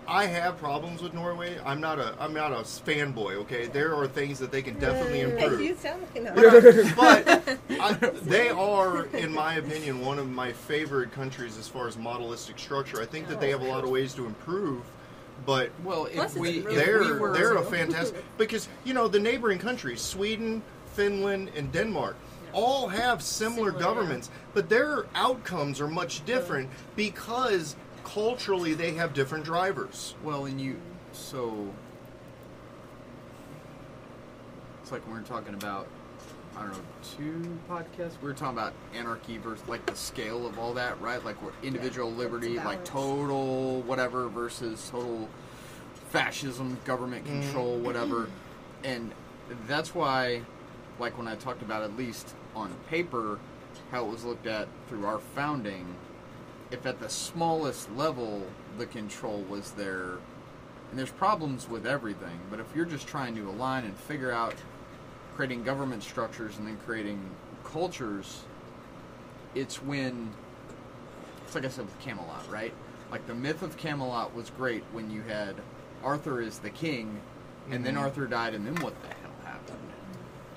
I have problems with Norway. I'm not a I'm not a fanboy. Okay, there are things that they can definitely improve. you sound like an but I, *laughs* they are, in my opinion, one of my favorite countries as far as modelistic structure. I think that they have a lot of ways to improve, but Well, if Plus we really if they're we were they're a fantastic because you know the neighboring countries, Sweden, Finland, and Denmark. All have similar, Similar, yeah. governments, but their outcomes are much different because culturally they have different drivers. Well, and you, so it's like we we're talking about, I don't know, two podcasts. We were talking about anarchy versus like the scale of all that, right? Like what individual Yeah, liberty, like total whatever versus total fascism, government mm-hmm. control, whatever. And that's why, like when I talked about at least on paper, how it was looked at through our founding, if at the smallest level the control was there, and there's problems with everything, but if you're just trying to align and figure out creating government structures and then creating cultures, it's when it's like I said with Camelot, right? Like the myth of Camelot was great when you had Arthur as the king, and then Mhm. Arthur died, and then what the?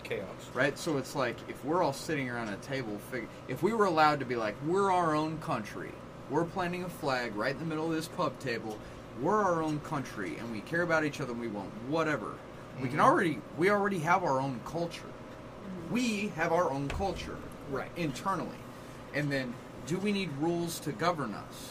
Chaos. right? So it's like if we're all sitting around a table, fig- if we were allowed to be like, we're our own country, we're planting a flag right in the middle of this pub table, we're our own country, and we care about each other, and we want whatever. We can Mhm. already, we already have our own culture. We have our own culture, Right. internally, and then do we need rules to govern us?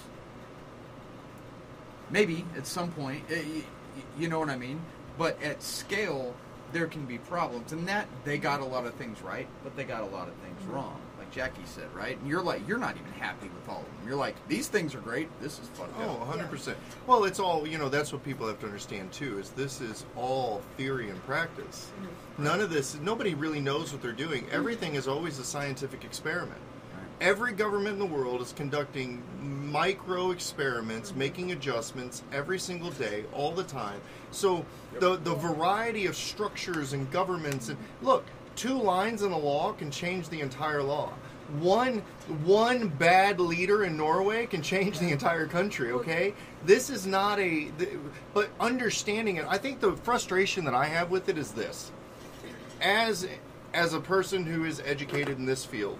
Maybe at some point, eh, y- y- you know what I mean. But at scale, there can be problems, and that they got a lot of things right, but they got a lot of things mm-hmm. wrong. Like Jackie said, right? And you're like, you're not even happy with all of them. You're like, these things are great. This is fucked Oh, up. 100%. Well, it's all, you know, that's what people have to understand too is this is all theory and practice. Mm-hmm. None of this nobody really knows what they're doing. Everything is always a scientific experiment. Every government in the world is conducting micro experiments, mm-hmm. making adjustments every single day, all the time. So the the variety of structures and governments and mm-hmm. look, two lines in a law can change the entire law. One one bad leader in Norway can change the entire country, okay? This is not a but understanding it. I think the frustration that I have with it is this. As as a person who is educated in this field,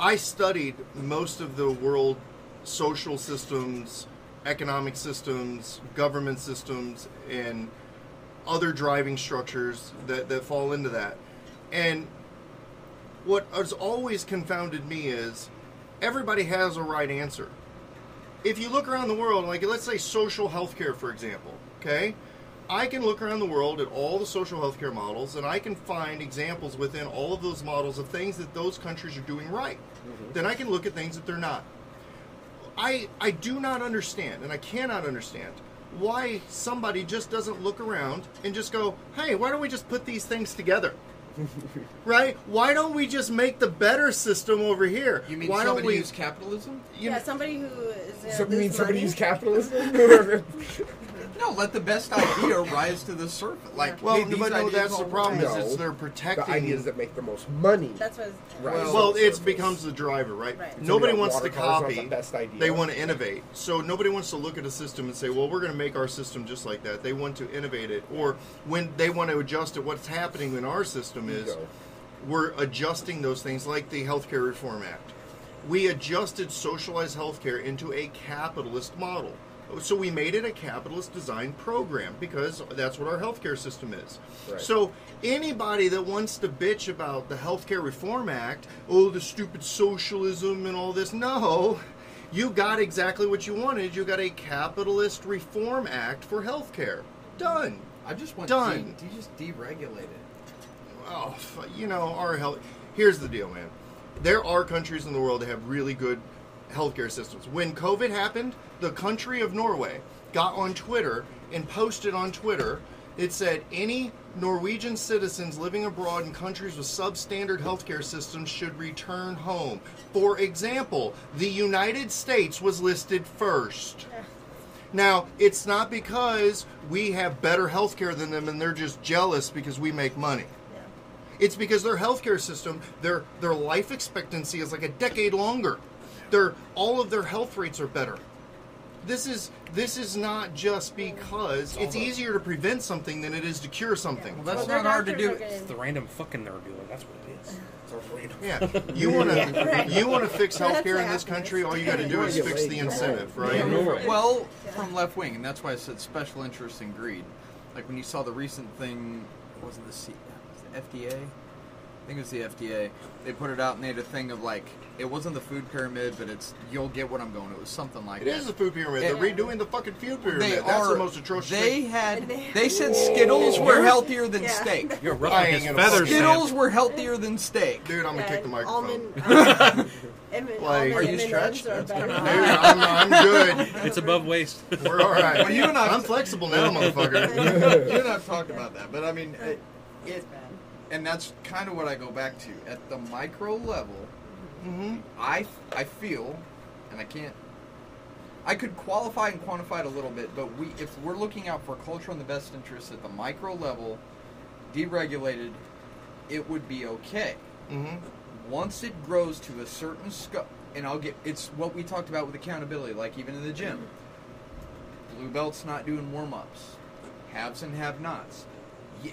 I studied most of the world social systems, economic systems, government systems, and other driving structures that, that fall into that. And what has always confounded me is everybody has a right answer. If you look around the world, like let's say social healthcare, for example, okay? I can look around the world at all the social healthcare models and I can find examples within all of those models of things that those countries are doing right. Then I can look at things that they're not. I I do not understand and I cannot understand why somebody just doesn't look around and just go, "Hey, why don't we just put these things together?" *laughs* right? Why don't we just make the better system over here? You mean why somebody don't we use capitalism? you yeah, know- somebody who is uh, So you mean somebody money. use capitalism? *laughs* *laughs* No, let the best idea rise to the surface. Like, well, hey, these but no, ideas that's the all problem. work. Is No. it's they're protecting. the ideas that make the most money. That's what. Right. Well, Well, it surface. becomes the driver, right? Right. So Nobody we wants to water not copy. the best idea. They want to innovate. So nobody wants to look at a system and say, "Well, we're going to make our system just like that." They want to innovate it, or when they want to adjust it. What's happening in our system is Ego. we're adjusting those things, like the Healthcare Reform Act. We adjusted socialized healthcare into a capitalist model. So we made it a capitalist design program because that's what our healthcare system is. Right. So anybody that wants to bitch about the Healthcare Reform Act, oh, the stupid socialism and all this, no. You got exactly what you wanted. You got a capitalist reform act for healthcare. Done. I just want Done. De- you just deregulate it. oh, you know, our health. Here's the deal, man. There are countries in the world that have really good healthcare systems. When COVID happened, the country of Norway got on Twitter and posted on Twitter. It said any Norwegian citizens living abroad in countries with substandard healthcare systems should return home. For example, the United States was listed first. Now, it's not because we have better healthcare than them and they're just jealous because we make money. It's because their healthcare system, their their life expectancy is like a decade longer. Their all of their health rates are better. This is this is not just because it's easier to prevent something than it is to cure something. Well, that's Well, their not hard to doctors do. are getting- It's the random fucking nervula. That's what it is. It's a random- Yeah, you *laughs* want to Right. you want to fix That's healthcare in what this happens. country. All you got to do is fix the incentive, right? Well, from left wing, and that's why I said special interest and greed. Like when you saw the recent thing, wasn't the, C, was it the FDA? I think it was the FDA. They put it out and they had a thing of like, it wasn't the food pyramid, but it's you'll get what I'm going. It was something like It that. is a food pyramid. They're redoing the fucking food pyramid. They That's are. the most atrocious they thing. had they They said Skittles were healthier than Yeah. steak. *laughs* You're I ruffling ain't his feathers, Skittles Sam. were healthier than steak. Dude, I'm gonna kick the microphone. Almond, *laughs* um, M- Like- almond Are you stretched? Are Dude, I'm, I'm good. *laughs* It's above waist. We're all right. Well, you and I- I'm flexible now, motherfucker. you and I've talked about that, but I mean, it, it It's bad. and that's kind of what I go back to at the micro level. Hmm I I feel, and I can't. I could qualify and quantify it a little bit, but we if we're looking out for culture and the best interests at the micro level, deregulated, it would be okay. hmm Once it grows to a certain scope, and I'll get it's what we talked about with accountability, like even in the gym. Blue belts not doing warm ups, haves and have nots.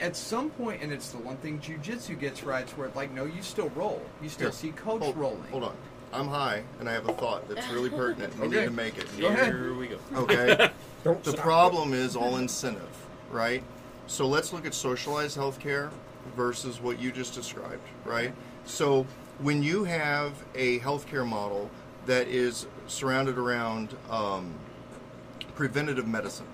At some point, and it's the one thing jujitsu gets right, it's where like no, you still roll, you still Here, see coach hold, rolling. Hold on. I'm high, and I have a thought that's really pertinent. We Okay. need to make it. Go ahead. Here we go. Okay. *laughs* Don't The stop. problem is all incentive, right? So let's look at socialized healthcare versus what you just described, right? So when you have a healthcare model that is surrounded around um, preventative medicine,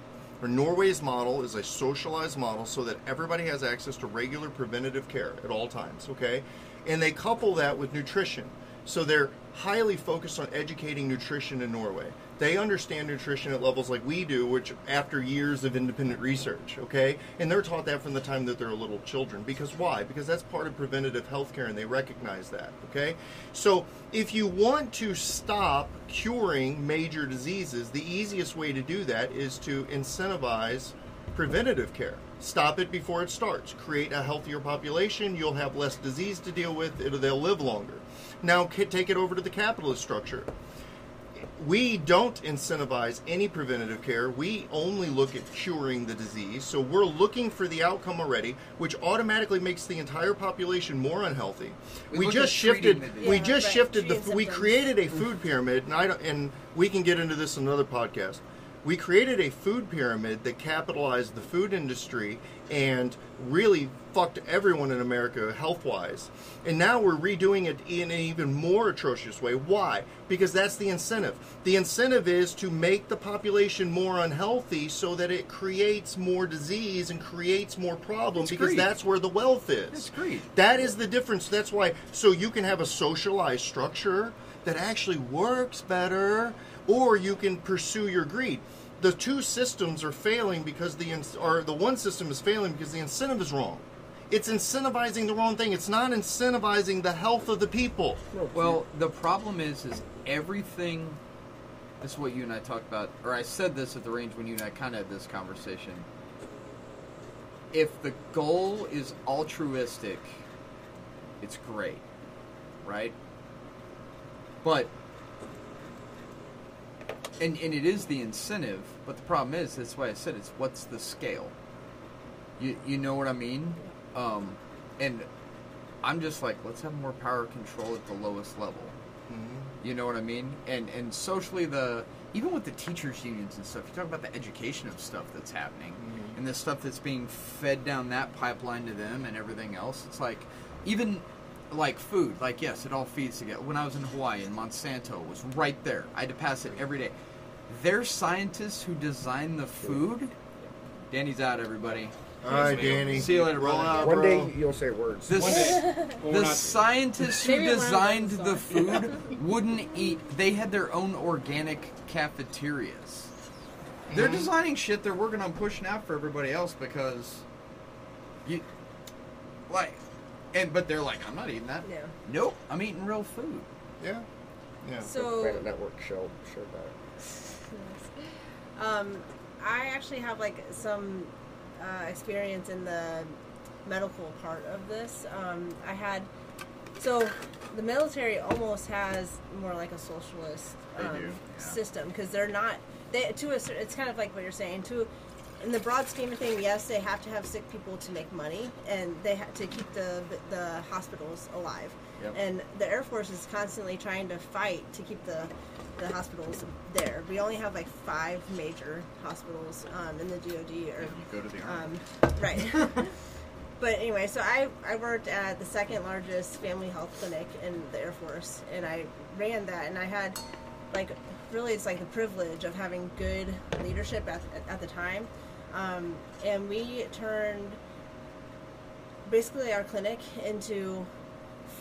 or Norway's model is a socialized model so that everybody has access to regular preventative care at all times, okay? And they couple that with nutrition. So they're highly focused on educating nutrition in Norway. They understand nutrition at levels like we do, which after years of independent research, okay? And they're taught that from the time that they're little children. Because why? Because that's part of preventative healthcare and they recognize that, okay? So if you want to stop curing major diseases, the easiest way to do that is to incentivize preventative care. Stop it before it starts. Create a healthier population. You'll have less disease to deal with. It'll, they'll live longer. Now, take it over to the capitalist structure. We don't incentivize any preventative care. We only look at curing the disease. So we're looking for the outcome already, which automatically makes the entire population more unhealthy. We We, just shifted. we Yeah, just right, shifted the. We symptoms. created a food pyramid, and I don't, and we can get into this in another podcast. We created a food pyramid that capitalized the food industry and really fucked everyone in America health wise. And now we're redoing it in an even more atrocious way. Why? Because that's the incentive. The incentive is to make the population more unhealthy so that it creates more disease and creates more problems because greed. that's where the wealth is. It's greed. That is the difference. That's why. So you can have a socialized structure that actually works better, or you can pursue your greed. The two systems are failing because the or the one system is failing because the incentive is wrong. It's incentivizing the wrong thing. It's not incentivizing the health of the people. Well, the problem is, is everything. This is what you and I talked about, or I said this at the range when you and I kind of had this conversation. If the goal is altruistic, it's great, right? But, and and it is the incentive, but the problem is, that's why I said it's what's the scale. You you know what I mean? Um, and I'm just like, let's have more power control at the lowest level. You know what I mean? And and socially, the even with the teachers unions and stuff, you talk about the education of stuff that's happening and the stuff that's being fed down that pipeline to them and everything else. It's like even like food. Like yes, it all feeds together. When I was in Hawaii and Monsanto was right there, I had to pass it every day. Their scientists who design the food. Danny's out, everybody. All right, Danny. See you later, brother. Rolling out, One bro. day you'll say words. This, Well, we're *laughs* the scientists who Maybe one of designed the food wouldn't eat. They had their own organic cafeterias. They're Mm-hmm. designing shit they're working on pushing out for everybody else because you like, and but they're like, I'm not eating that. No. Nope, I'm eating real food. Yeah. Yeah. So Planet Network show showed that. *laughs* Um, I actually have like some uh, experience in the medical part of this. Um, I had so the military almost has more like a socialist um, do, yeah. system because they're not they to a it's kind of like what you're saying to in the broad scheme of thing yes they have to have sick people to make money and they have to keep the the hospitals alive Yep. and the air force is constantly trying to fight to keep the the hospitals there we only have like five major hospitals um, in the dod or You go to the army. um, right. *laughs* but anyway, so I, I worked at the second largest family health clinic in the Air Force, and I ran that, and I had like really it's like the privilege of having good leadership at, at the time, um, and we turned basically our clinic into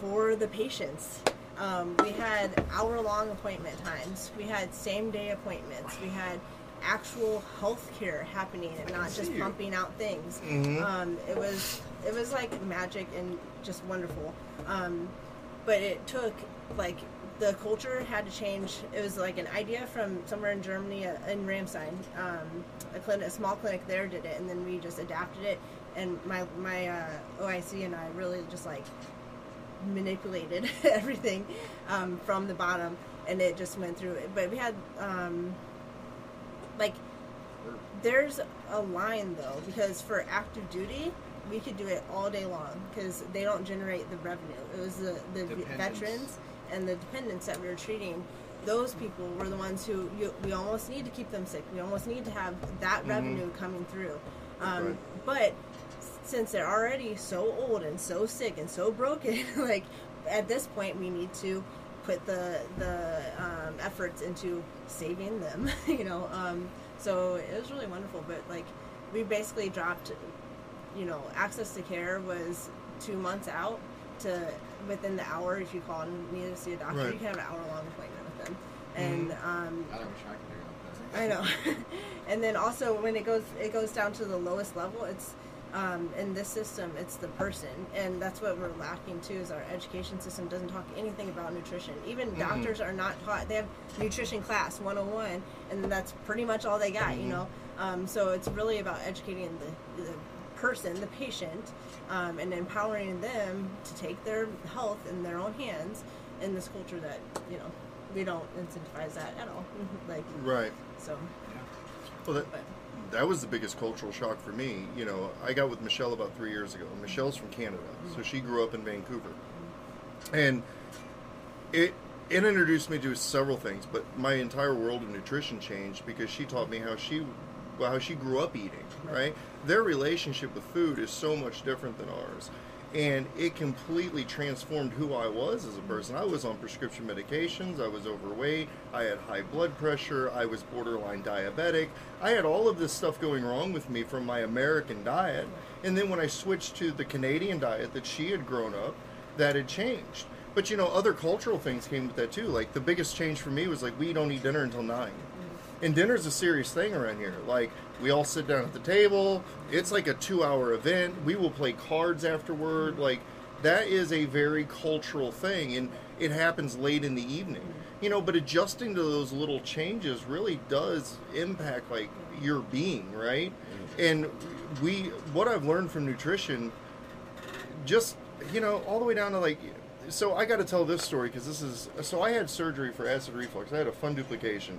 for the patients. Um, we had hour long appointment times. We had same day appointments. We had actual health care happening and not just pumping out things. Mhm. Um, it was it was like magic and just wonderful. Um, but it took like the culture had to change. It was like an idea from somewhere in Germany, uh, in Ramstein. Um, a clinic, a small clinic there did it, and then we just adapted it. And my my uh, OIC and I really just like manipulated *laughs* everything um, from the bottom, and it just went through it. But we had um, like there's a line though because for active duty we could do it all day long because they don't generate the revenue. It was the the veterans and the dependents that we were treating. Those people were the ones who you, we almost need to keep them sick. We almost need to have that revenue coming through. Um, Right. But since they're already so old and so sick and so broken, *laughs* like at this point we need to put the the um, efforts into saving them. *laughs* you know, um, so it was really wonderful. But like we basically dropped, you know, access to care was two months out to within the hour. If you call and need to see a doctor, Right. you can have an hour long appointment with them. And um, God, I wish I do that. I know. *laughs* and then also when it goes it goes down to the lowest level, it's um, in this system, it's the person, and that's what we're lacking too. Is our education system doesn't talk anything about nutrition. Even doctors are not taught. They have nutrition class 101, and that's pretty much all they got. You know, um, so it's really about educating the, the person, the patient, um, and empowering them to take their health in their own hands in this culture that you know we don't incentivize that at all. like Right. so, Well, that, but that was the biggest cultural shock for me. You know, I got with Michelle about three years ago. Michelle's from Canada, so she grew up in Vancouver, and it it introduced me to several things. But my entire world of nutrition changed because she taught me how she how she grew up eating. Right, their relationship with food is so much different than ours. And it completely transformed who I was as a person. I was on prescription medications. I was overweight. I had high blood pressure. I was borderline diabetic. I had all of this stuff going wrong with me from my American diet. And then when I switched to the Canadian diet that she had grown up, that had changed. But you know, other cultural things came with that too. Like the biggest change for me was like we don't eat dinner until nine. And dinner's a serious thing around here. Like we all sit down at the table. It's like a two-hour event. We will play cards afterward. Like that is a very cultural thing, and it happens late in the evening. You know, but adjusting to those little changes really does impact like your being, right? And we, what I've learned from nutrition, just you know, all the way down to like. So I got to tell this story because this is. So I had surgery for acid reflux. I had a fundoplication.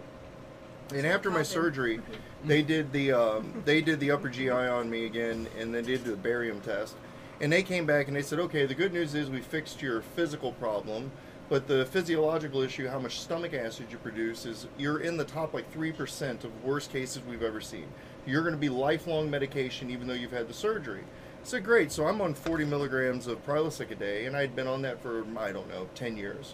And after my surgery, they did the um, they did the upper GI on me again, and they did the barium test. And they came back and they said, okay, the good news is we fixed your physical problem, but the physiological issue, how much stomach acid you produce, is you're in the top like three percent of worst cases we've ever seen. You're going to be lifelong medication even though you've had the surgery. I said, great. So I'm on 40 milligrams of Prilosec a day, and I'd been on that for I don't know 10 years.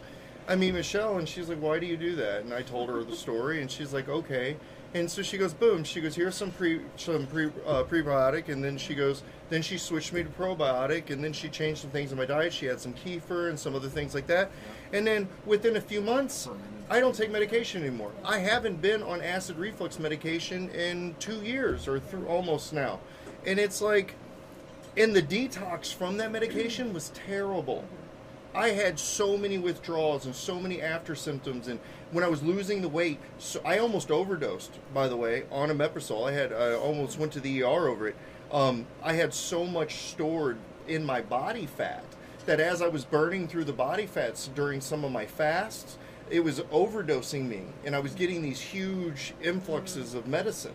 I meet Michelle, and she's like, "Why do you do that?" And I told her the story, and she's like, "Okay." And so she goes, "Boom!" She goes, "Here's some pre some pre uh, prebiotic," and then she goes, then she switched me to probiotic, and then she changed some things in my diet. She had some kefir and some other things like that, and then within a few months, I don't take medication anymore. I haven't been on acid reflux medication in two years or through almost now, and it's like, and the detox from that medication was terrible. I had so many withdrawals and so many after symptoms, and when I was losing the weight, so I almost overdosed. By the way, on omeprazole, I had I almost went to the ER over it. um, I had so much stored in my body fat that as I was burning through the body fats during some of my fasts, it was overdosing me, and I was getting these huge influxes of medicine,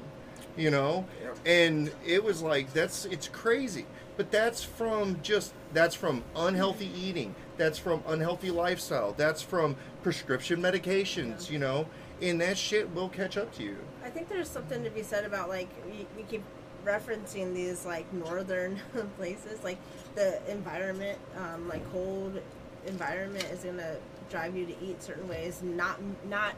you know, and it was like that's it's crazy. But that's from just that's from unhealthy eating. That's from unhealthy lifestyle. That's from prescription medications, you know, and that shit will catch up to you. I think there's something to be said about like we, we keep referencing these like northern *laughs* places, like the environment, um, like cold environment is gonna drive you to eat certain ways. Not not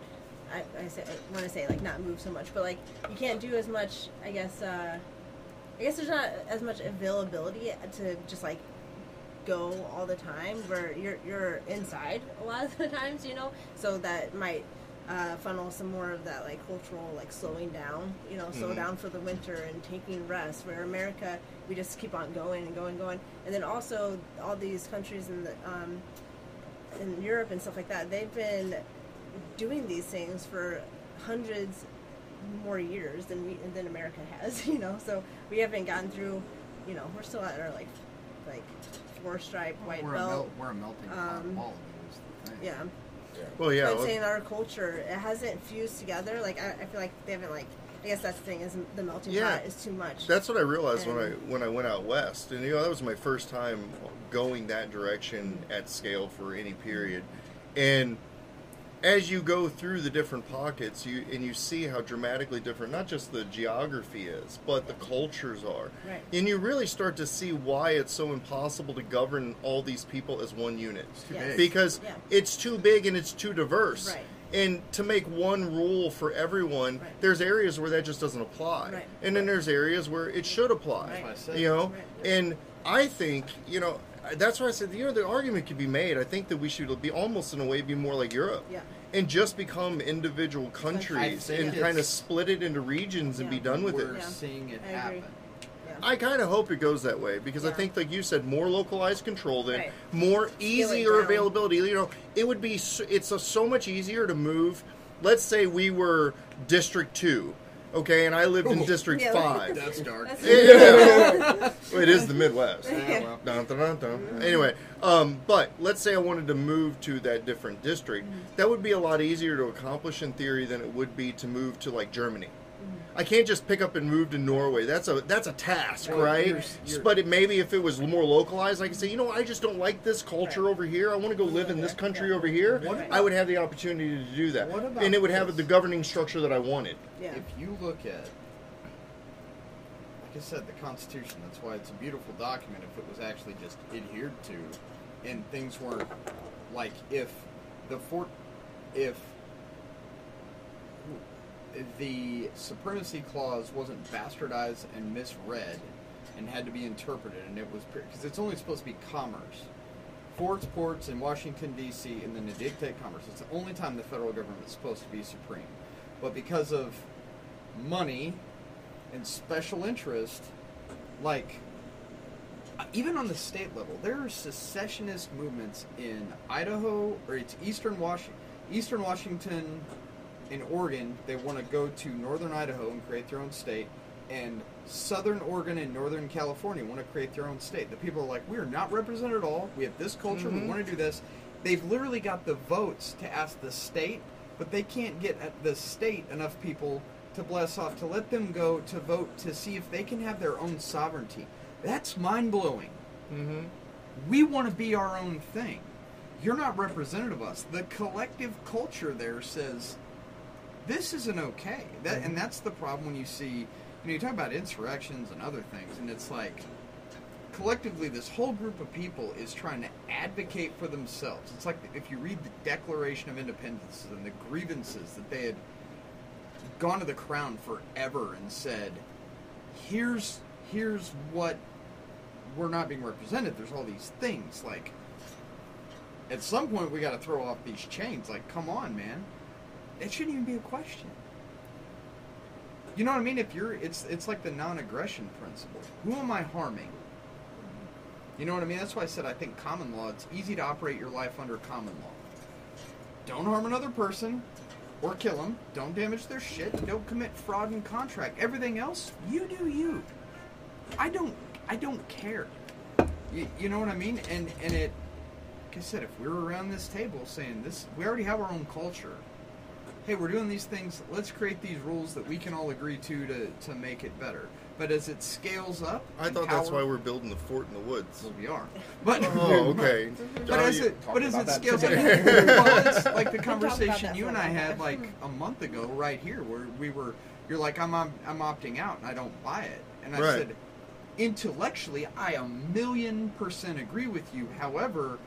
I, I say when I say like not move so much, but like you can't do as much. I guess uh, I guess there's not as much availability to just like go all the time where you're you're inside a lot of the times you know? So that might uh, funnel some more of that like cultural like slowing down you know? Slow Mhm. down for the winter and taking rest where america we just keep on going and going and going. And then also all these countries in the um, in europe and stuff like that they've been doing these things for hundreds more years than we than america has *laughs* you know? So we haven't gotten through you know we're still at our like like four stripe white we're, a mel- we're a melting pot um, of all of it is the thing. yeah Well, yeah, but well- saying our culture it hasn't fused together like I, I feel like they haven't like i guess that's the thing is the melting Yeah. pot is too much That's what I realized when I when I went out west, and you know that was my first time going that direction at scale for any period. And as you go through the different pockets, you and you see how dramatically different not just the geography is, but the cultures are. Right. And you really start to see why it's so impossible to govern all these people as one unit. too Yes. big. Because Yeah. it's too big and it's too diverse. Right. And to make one rule for everyone, Right. there's areas where that just doesn't apply. Right. And then there's areas where it should apply. Right. That's what I said. You know? Right. And I think, you know, that's why I said, you know, the argument could be made. I think that we should be almost in a way be more like Europe. Yeah. And just become individual countries and it's- kind of split it into regions and be done with we're it. Yeah. seeing it I happen. yeah. I kind of hope it goes that way because I think, like you said, more localized control, then Right. more easier availability. You know, it would be so, it's a, so much easier to move. Let's say we were District Two, okay, and I lived in *laughs* District Yeah. Five. That's dark. That's- Yeah. Well, it is the Midwest. Yeah, well, Dun, dun, dun, dun. Anyway, um, but let's say I wanted to move to that different district. That would be a lot easier to accomplish in theory than it would be to move to like Germany. I can't just pick up and move to Norway. That's a that's a task, Well, right? you're- you're- but it, maybe if it was more localized, I could say, you know, I just don't like this culture Right. over here. I want to go live in this country over here. What I would have the opportunity to do that, What about and it would have this? the governing structure that I wanted. yeah if you look at, like I said, the Constitution, that's why it's a beautiful document if it was actually just adhered to and things weren't like if the fort, if the supremacy clause wasn't bastardized and misread and had to be interpreted and it was because it's only supposed to be commerce. Forts ports in washington d.c and then to dictate commerce. It's the only time the federal government is supposed to be supreme. But because of money and special interest like uh, even on the state level there are secessionist movements in idaho or it's eastern washington eastern washington in Oregon, they want to go to northern Idaho and create their own state, and southern Oregon and northern California want to create their own state. The people are like, we are not represented at all. We have this culture. We want to do this. They've literally got the votes to ask the state, but they can't get at the state enough people to bless off to let them go to vote to see if they can have their own sovereignty. That's mind blowing. Mm-hmm. We want to be our own thing. You're not representative of us. The collective culture there says this isn't okay. That and mm-hmm. that's the problem when you see you know you talk about insurrections and other things, and it's like collectively this whole group of people is trying to advocate for themselves. It's like if you read the Declaration of Independence and the grievances that they had gone to the crown forever and said, "Here's here's what we're not being represented." There's all these things like. At some point, we got to throw off these chains. Like, come on, man! It shouldn't even be a question. You know what I mean? If you're, it's it's like the non-aggression principle. Who am I harming? You know what I mean? That's why I said I think common law. It's easy to operate your life under common law. Don't harm another person, or kill them. Don't damage their shit. Don't commit fraud and contract. Everything else, you do you. I don't I don't care. You, you know what I mean? And and it like I said, if we were around this table saying this we already have our own culture. Hey, we're doing these things, let's create these rules that we can all agree to to, to make it better. But as it scales up, I in thought that's why we're building the fort in the woods. well, we are. But Oh, *laughs* okay. But as it but as it that scales up, today. well, it's *laughs* like the conversation you and I had like a month ago, right here, where we were. You're like, I'm I'm, I'm opting out, and I don't buy it. And I Right. said, intellectually, I a million percent agree with you. However,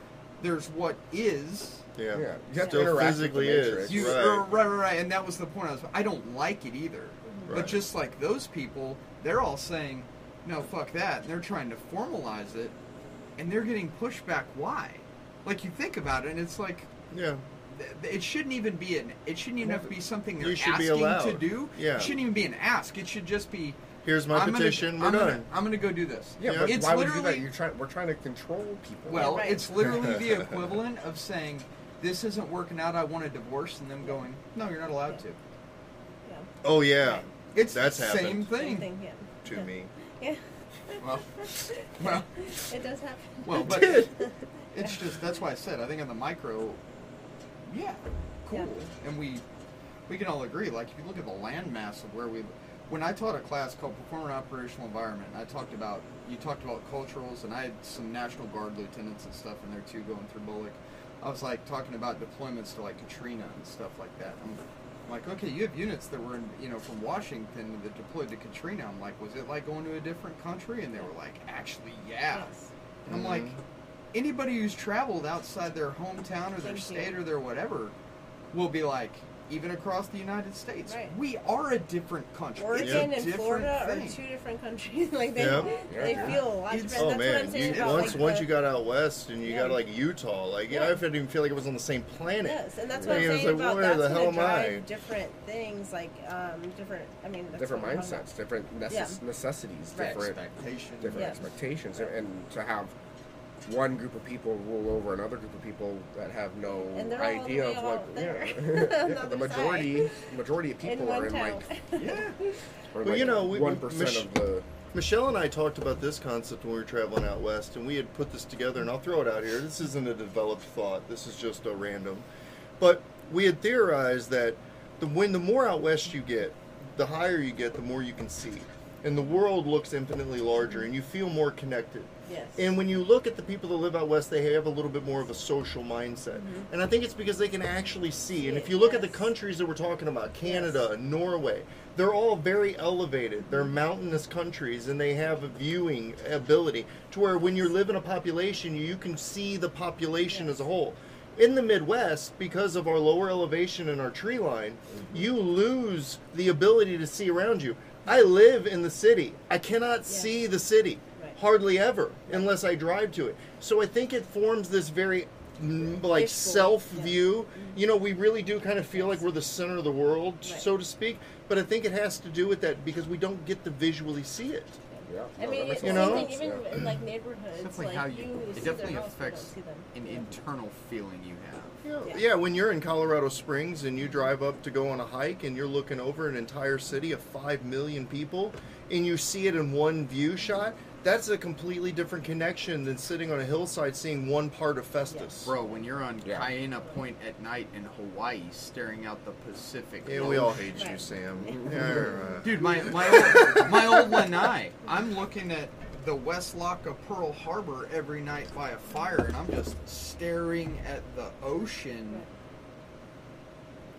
there's what is. Yeah. Yeah, you have to Still interact with the physically matrix. is. You, Right. er, right, right, right, and that was the point. I was. I don't like it either. Right. But just like those people, they're all saying, "No, fuck that." And they're trying to formalize it, and they're getting pushback. Why? Like you think about it, and it's like Yeah. it shouldn't even be an. It shouldn't even have to be something they're You should be asking to do. Yeah. It shouldn't even be an ask. It should just be. Here's my I'm petition. Gonna, we're I'm done. Gonna, I'm gonna go do this. Yeah, Yeah. but It's why would you do literally- that? You're trying. We're trying to control people. Well, right. it's literally the *laughs* equivalent of saying, "This isn't working out. I want a divorce," and them going, "No, you're not allowed to." Yeah. oh yeah. Right. It's That's the same happened. thing. Same thing, yeah. To yeah. me. Yeah. Well, *laughs* well, It does happen. well, but *laughs* did. it's just that's why I said I think on the micro, yeah, cool, Yeah. and we we can all agree. Like if you look at the landmass of where we, when I taught a class called Performant Operational Environment, I talked about you talked about culturals, and I had some National Guard lieutenants and stuff in there too, going through BOLC. I was like talking about deployments to like Katrina and stuff like that. I'm, I'm like, okay, you have units that were in, you know, from Washington that deployed to Katrina. I'm like, was it like going to a different country? And they were like, actually, yeah. Yes. And I'm like, mm-hmm. anybody who's traveled outside their hometown or their Thank state you. or their whatever will be like, even across the United States, Right. we are a different country. Oregon it's a and different Florida thing. are two different countries. *laughs* like they, Yeah. they Yeah. feel a lot It's- different. Oh That's what I'm man, saying you, about once like once the, you got out west and you Yeah. got like Utah, like Yeah. I didn't even feel like it was on the same planet. Yes, and that's Yeah, what I'm it saying like, about where that's the hell am drive I? different things, like um, different. I mean, that's different what we're talking mindsets, different necess- Yeah. necessities, Right. different expectations, different Yeah. expectations, and, and to have one group of people rule over another group of people that have no And they're all the idea of what there. *laughs* *laughs* yeah, Yeah, the the other majority majority of people one are in town. like *laughs* Yeah. Well, like you know, one percent of the Michelle and I talked about this concept when we were traveling out west, and we had put this together. And I'll throw it out here. This isn't a developed thought. This is just a random. But we had theorized that the when the more out west you get, the higher you get, the more you can see, and the world looks infinitely larger, and you feel more connected. Yes. And when you look at the people that live out west, they have a little bit more of a social mindset. Mm-hmm. And I think it's because they can actually see. And if you look at the countries that we're talking about, Canada, Norway, they're all very elevated. They're Mm-hmm. mountainous countries and they have a viewing ability to where when you live in a population, you can see the population Yes. as a whole. In the Midwest, because of our lower elevation and our tree line, Mm-hmm. you lose the ability to see around you. I live in the city. I cannot see the city. Hardly ever unless I drive to it. So I think it forms this very mm, like Fishbowl, self yeah. view. You know, we really do kind of feel like we're the center of the world, Right. so to speak. But I think it has to do with that because we don't get to visually see it. yeah. I mean, that makes it's You lot the of know? same thing, sense, even yeah. in like neighborhoods, It's definitely like how you, you. It definitely their house, but you affects don't see them. an Yeah. internal feeling you have. Yeah. Yeah. yeah, when you're in Colorado Springs and you drive up to go on a hike and you're looking over an entire city of 5 million people and you see it in one view shot, that's a completely different connection than sitting on a hillside seeing one part of Festus. Bro, when you're on Yeah. Kaena Point at night in Hawaii, staring out the Pacific. Yeah, we all hate you, Sam. *laughs* Yeah. Dude, my my old, my old lanai. I'm looking at the West Loch of Pearl Harbor every night by a fire, and I'm just staring at the ocean.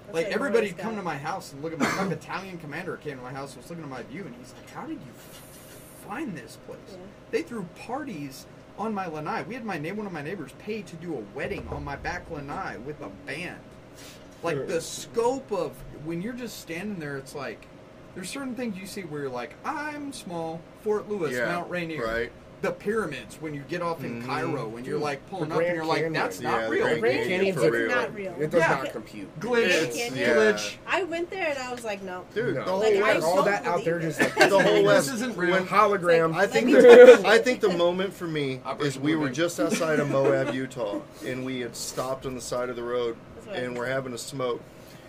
That's Like everybody come to my house and look at my, my battalion commander came to my house, was looking at my view, and he's like, "How did you f- find this place?" Yeah. They threw parties on my lanai. We had my na- one of my neighbors paid to do a wedding on my back lanai with a band. Like the scope of when you're just standing there, it's like there's certain things you see where you're like, I'm small, Fort Lewis, Yeah, Mount Rainier, right. The pyramids when you get off in Mhm. Cairo when you're like pulling up and Grand you're like, Canyon. that's Yeah, not the real. Grand Grand Canyon Canyon's for it's real. not real. It does Yeah. not compute. Glitch, It's- yeah. glitch. I went there and I was like, no. Dude, No. the whole Like, I West, all don't that out there believe just like the whole This isn't real. when- hologram. I think the, *laughs* I think the moment for me is Operation we were Blueprint. just outside of Moab, *laughs* Utah, and we had stopped on the side of the road, That's what I and was we're having a smoke,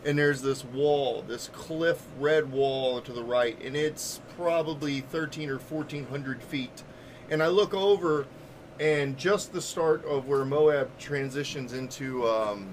and there's this wall, this cliff red wall to the right, and it's probably 13 or 1400 feet. And I look over, and just the start of where Moab transitions into, um,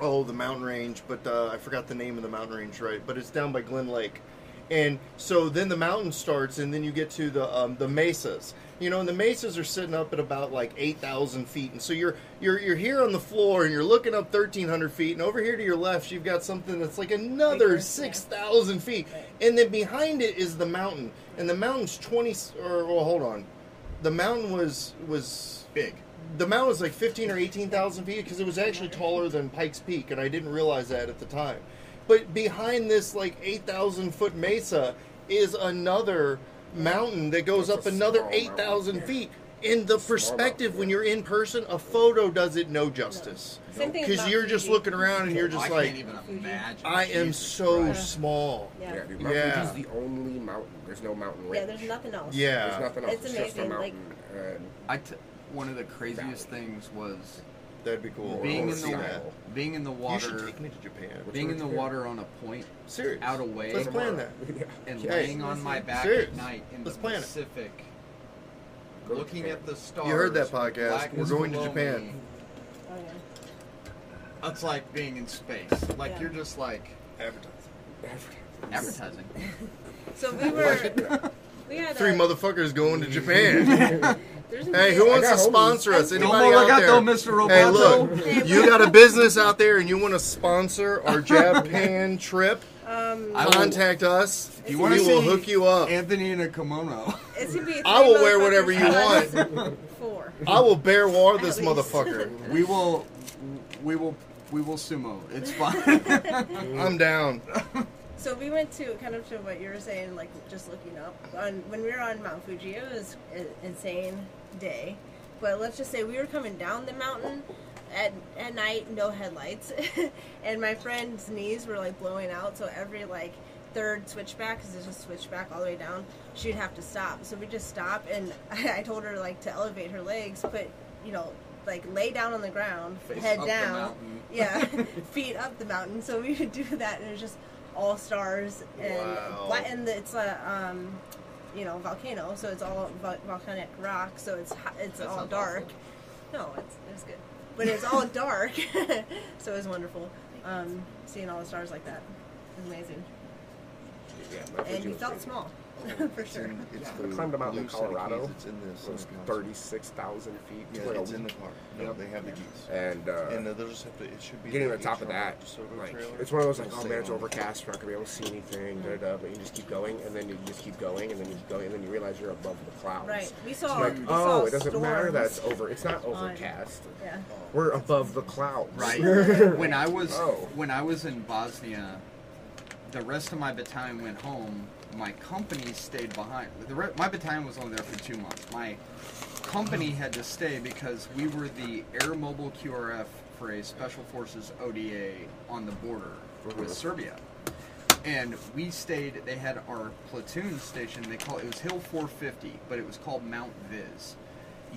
oh, the mountain range, but uh, I forgot the name of the mountain range, right? But it's down by Glen Lake. And so then the mountain starts, and then you get to the um, the mesas. You know, and the mesas are sitting up at about like eight thousand feet, and so you're you're you're here on the floor, and you're looking up thirteen hundred feet, and over here to your left, you've got something that's like another six thousand feet, and then behind it is the mountain, and the mountain's twenty. Or well, hold on, the mountain was was Big. the mountain was like 15 or 18,000 feet because it was actually taller than Pikes Peak, and I didn't realize that at the time. But behind this like 8,000 foot mesa is another mountain that goes It's up another 8,000 feet. In the perspective, when you're in person, a photo does it no justice. Same thing Because Mount you're just Fuji. looking around and you're just I like, can't even mm-hmm. imagine. I am Jesus so Christ. small. Yeah. Yeah, dude, Mount Yeah. Fuji's the only mountain. There's no mountain Yeah, there's nothing else. Yeah. There's nothing else. It's It's, just a amazing, like- mountain. and I t- one of the craziest things was That'd be cool. being I in wanna the see that. being in the You should water, take me to Japan. being in the Japan? water on a point, Serious. out away, Let's plan that. *laughs* and Hey. laying on my back Serious. at night in Let's the plan it. Pacific, Go to looking at the stars. You heard that podcast. black We're is going to below Japan. me. Oh, yeah. That's like being in space. Like Yeah. you're just like Advertising. advertising. *laughs* So we were. We had Three a, motherfuckers going to *laughs* Japan. There's hey, who wants to got homies. sponsor us? Don't Anybody out there? Mr. Hey, look, you got a business out there and you want to sponsor our Japan *laughs* trip? Um, I will- Contact us. If You we wanna will hook you up. Anthony in a kimono. it's gonna be. I will wear whatever you want. plus Four. I will bear war this least. motherfucker. *laughs* we will, we will, we will sumo. It's fine. *laughs* I'm down. *laughs* So we went to kind of to what you were saying, like just looking up. On when we were on Mount Fuji, it was an insane day. But let's just say we were coming down the mountain at at night, no headlights, *laughs* and my friend's knees were like blowing out. So every like third switchback, because it's a switchback all the way down, she'd have to stop. So we just stop, and *laughs* I, told her like to elevate her legs, put you know like lay down on the ground, Face head down, *laughs* yeah, feet up the mountain. So we would do that, and it was just all stars and Wow. bla- and it's a um, you know volcano, so it's all volcanic rock, so it's it's all dark. No, it's it's good, but it's all dark, *laughs* so it was wonderful. Um, seeing all the stars like that. It was amazing, Yeah, and you felt small *laughs* for It's sure. in, it's I the climbed a mountain in Blue City Colorado. Keys. It's in this. It was thirty-six thousand feet. Yeah, for it's in the week. car. No, they have the keys. And, uh, And uh, they'll just have to. It should be getting the to the top of that, like it's one of those like, oh man, it's overcast, you're not gonna be able to see anything, da, da, but you just keep going, and then you just keep going, and then you keep going, and then you realize you're above the clouds. Right, we saw. Like, we oh, saw it doesn't matter that it's storms. over. It's not on- overcast. Yeah. We're above the clouds. Right. *laughs* when I was Oh. when I was in Bosnia, the rest of my battalion went home. My company stayed behind. The re- my battalion was only there for two months. My company *laughs* had to stay because we were the air mobile QRF for a special forces ODA on the border with. Serbia. And we stayed. They had our platoon station. They call it was Hill 450, but it was called Mount Viz.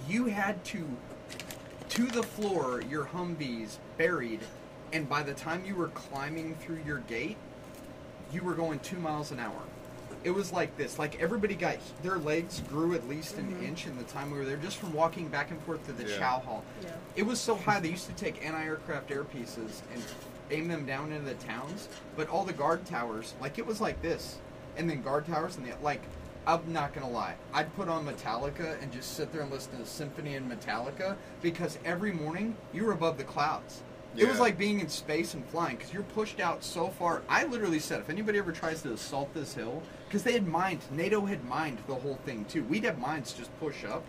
You had to to the floor, your Humvees buried, and by the time you were climbing through your gate, you were going two miles an hour. It was like this. Like everybody got their legs grew at least an mm-hmm. inch in the time we were there, just from walking back and forth to the Yeah. chow hall. Yeah. It was so high they used to take anti-aircraft air pieces and aim them down into the towns. But all the guard towers, like it was like this, and then guard towers, and the, like I'm not gonna lie, I'd put on Metallica and just sit there and listen to Symphony and Metallica because every morning you were above the clouds. It was like being in space and flying because you're pushed out so far. I literally said, if anybody ever tries to assault this hill, because they had mined, NATO had mined the whole thing too. We'd have mines just push up.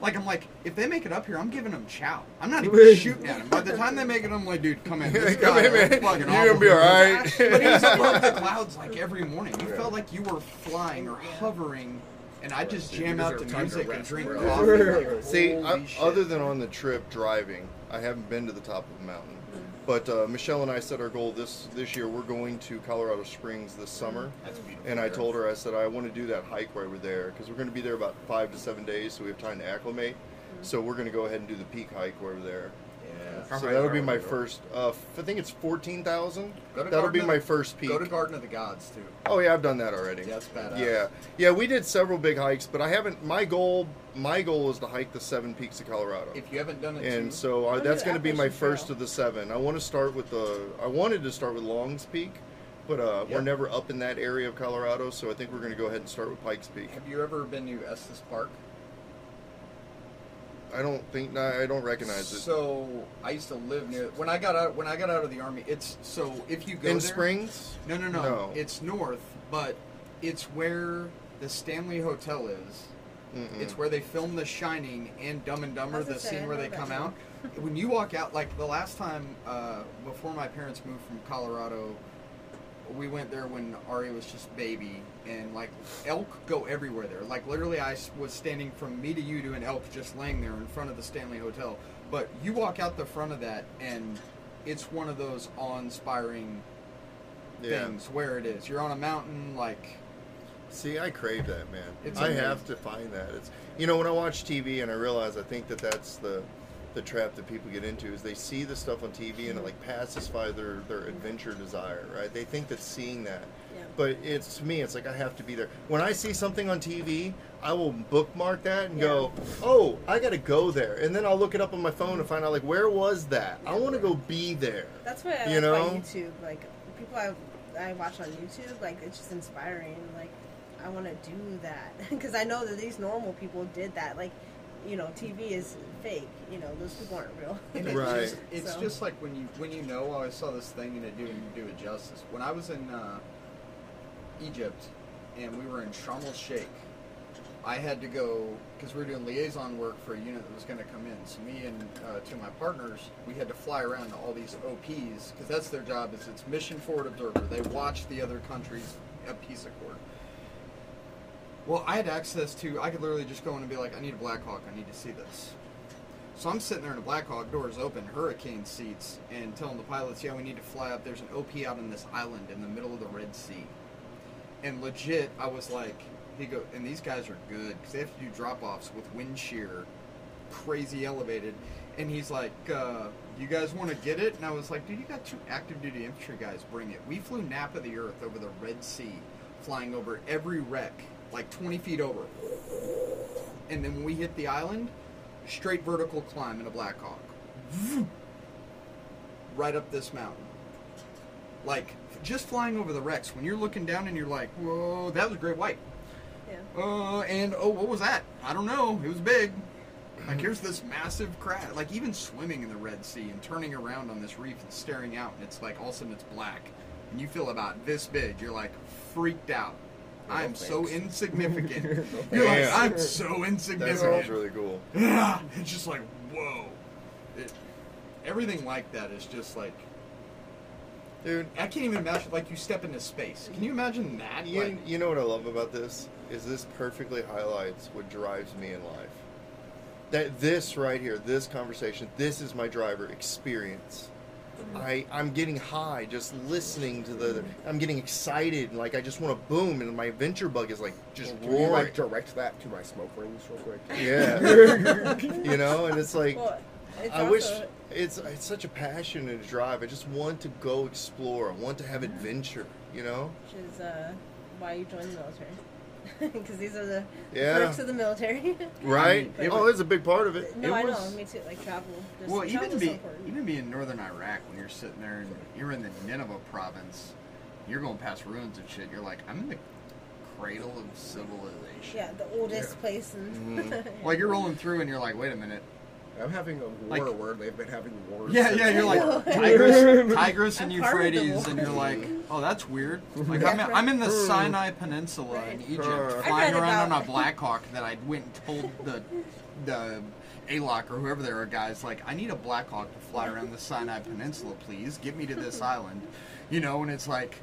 Like I'm like, if they make it up here, I'm giving them chow. I'm not even *laughs* shooting at them. By the time they make it, I'm like, dude, come in. *laughs* This Come guy in, man. fucking You're gonna be all right. but he was above the *laughs* clouds like every morning. You Yeah. felt like you were flying or hovering, and I just jam out to deserve time to music and drink coffee. Like, See, I, other than on the trip driving, I haven't been to the top of the mountain. But uh, Michelle and I set our goal this this year. We're going to Colorado Springs this summer, That's beautiful. and I told her I said I want to do that hike while we're there because we're going to be there about five to seven days, so we have time to acclimate. So we're going to go ahead and do the peak hike while we're there. Yeah. So that'll be my going? first. Uh, f- I think it's fourteen thousand. That'll Garden be of- my first peak. Go to Garden of the Gods too. Oh yeah, I've done that already. Yeah, that's badass. Yeah, yeah, we did several big hikes, but I haven't. My goal, my goal is to hike the seven peaks of Colorado, If you haven't done it, and too, so uh, Go to that's going to be my Appalachian Trail. first of the seven. I want to start with the. I wanted to start with Long's Peak, but uh, Yeah. we're never up in that area of Colorado, so I think we're going to go ahead and start with Pikes Peak. have you ever been to Estes Park? I don't think I don't recognize it. So I used to live near. When I got out, when I got out of the army, it's so if you go in there, Springs. No, no, no, No. It's north, but it's where the Stanley Hotel is. Mm-mm. It's where they filmed The Shining and Dumb and Dumber, was the scene where they come too. out. when you walk out, like the last time uh, before my parents moved from Colorado, we went there when Ari was just baby, and like elk go everywhere there. Like literally, I was standing from me to you to an elk just laying there in front of the Stanley Hotel. But you walk out the front of that, and it's one of those awe-inspiring yeah. things where it is. You're on a mountain, like See, I crave that, man. It's I amazing. have to find that. It's you know when I watch TV and I realize I think that that's the the trap that people get into is they see the stuff on TV and it mm-hmm. like pacifies their their adventure desire, right? They think that seeing that. But it's to me, it's like I have to be there. When I see something on TV, I will bookmark that and Yeah. go, "Oh, I got to go there," and then I'll look it up on my phone and find out like where was that? I want to go be there. That's what I You like know? about YouTube. Like people I I watch on YouTube, like it's just inspiring. Like I want to do that *laughs* because I know that these normal people did that. Like you know, TV is fake. You know, those people aren't real. And *laughs* it's Right. just it's So- just like when you when you know. I saw this thing and it didn't do it justice. When I was in uh, Egypt and we were in Sharm el Sheikh, I had to go because we were doing liaison work for a unit that was going to come in. So me and uh, two of my partners, we had to fly around to all these OPs because that's their job. Is it's mission forward observer. They watch the other countries a peace accord. Well, I had access to. I could literally just go in and be like, I need a Black Hawk. I need to see this. So I'm sitting there in a Black Hawk, doors open, hurricane seats, and telling the pilots, yeah, we need to fly up. There's an OP out on this island in the middle of the Red Sea. And legit, I was like, he go, and these guys are good because they have to do drop offs with wind shear, crazy elevated. And he's like, uh, you guys want to get it? And I was like, dude, you got two active duty infantry guys, bring it. We flew nap of the earth over the Red Sea, flying over every wreck, like 20 feet over. And then when we hit the island, straight vertical climb in a Blackhawk. Right up this mountain. Like, just flying over the wrecks, when you're looking down and you're like, whoa, that was a great white. Yeah. Uh, and oh, what was that? I don't know. It was big. Like here's this massive crab. Like even swimming in the Red Sea and turning around on this reef and staring out, and it's like all of a sudden it's black, and you feel about this big. You're like freaked out. No, *laughs* *laughs* I'm so insignificant. No, You're like thanks. I'm so That insignificant. sounds really cool. *laughs* It's just like whoa. It, everything like that is just like Dude, I can't even imagine. Like you step into space. Can you imagine that? You, Like, you know what I love about this is this perfectly highlights what drives me in life. That this right here, this conversation, this is my driver experience. I I'm getting high just listening to the. I'm getting excited, like I just want to boom, and my adventure bug is like just Can you roaring. like direct that to my smoke rings real quick? yeah, *laughs* you know, and it's like Well, it's I also, wish it's it's such a passion and a drive. I just want to go explore. I want to have adventure. You know. which is uh, why you joined the military. *laughs* Because these are the Yeah. perks of the military. *laughs* Right? it oh, it's a big part of it. no, It I was- know. Me too. Like travel. Just, Well, even travel's be so even be in northern Iraq when you're sitting there and you're in the Nineveh province, you're going past ruins and shit. You're like, I'm in the cradle of civilization. yeah, the oldest Yeah. place in. Mhm. *laughs* Like you're rolling through and you're like, wait a minute. I'm having a war Like- where they've been having wars. Yeah, yeah. You're like No. Tigris, *laughs* Tigris and I'm part of the Euphrates, and you're like, oh, that's weird. Like I'm. I'm in the hmm. Sinai Peninsula Right. in Egypt, flying around on a Blackhawk that I went and told the the ALOC or whoever there are guys like, I need a Blackhawk to fly around the Sinai Peninsula, please. Get me to this *laughs* island, you know. And it's like,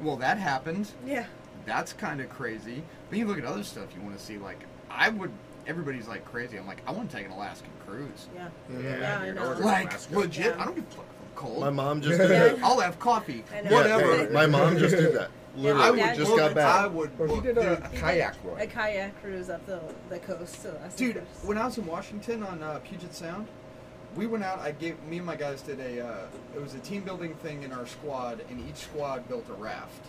well, that happened. yeah. That's kind of crazy. But you look at other stuff you want to see. Like, I would. Everybody's like crazy. I'm like, I want to take an Alaskan cruise. Yeah. Yeah, Yeah, I dude, know. was Like Alaska. legit, Yeah. I don't give a fuck if I'm cold. My mom just did that. I'll have coffee. I know. Yeah, Whatever. my mom just did that. Literally, my I would just did got book- that. I back. would. Well, he book- did a, dude, a kayak run. A kayak cruise up the the coast to Alaska Dude, coast. when I was in Washington on uh, Puget Sound, we went out. I gave me and my guys did a. Uh, it was a team building thing in our squad, and each squad built a raft.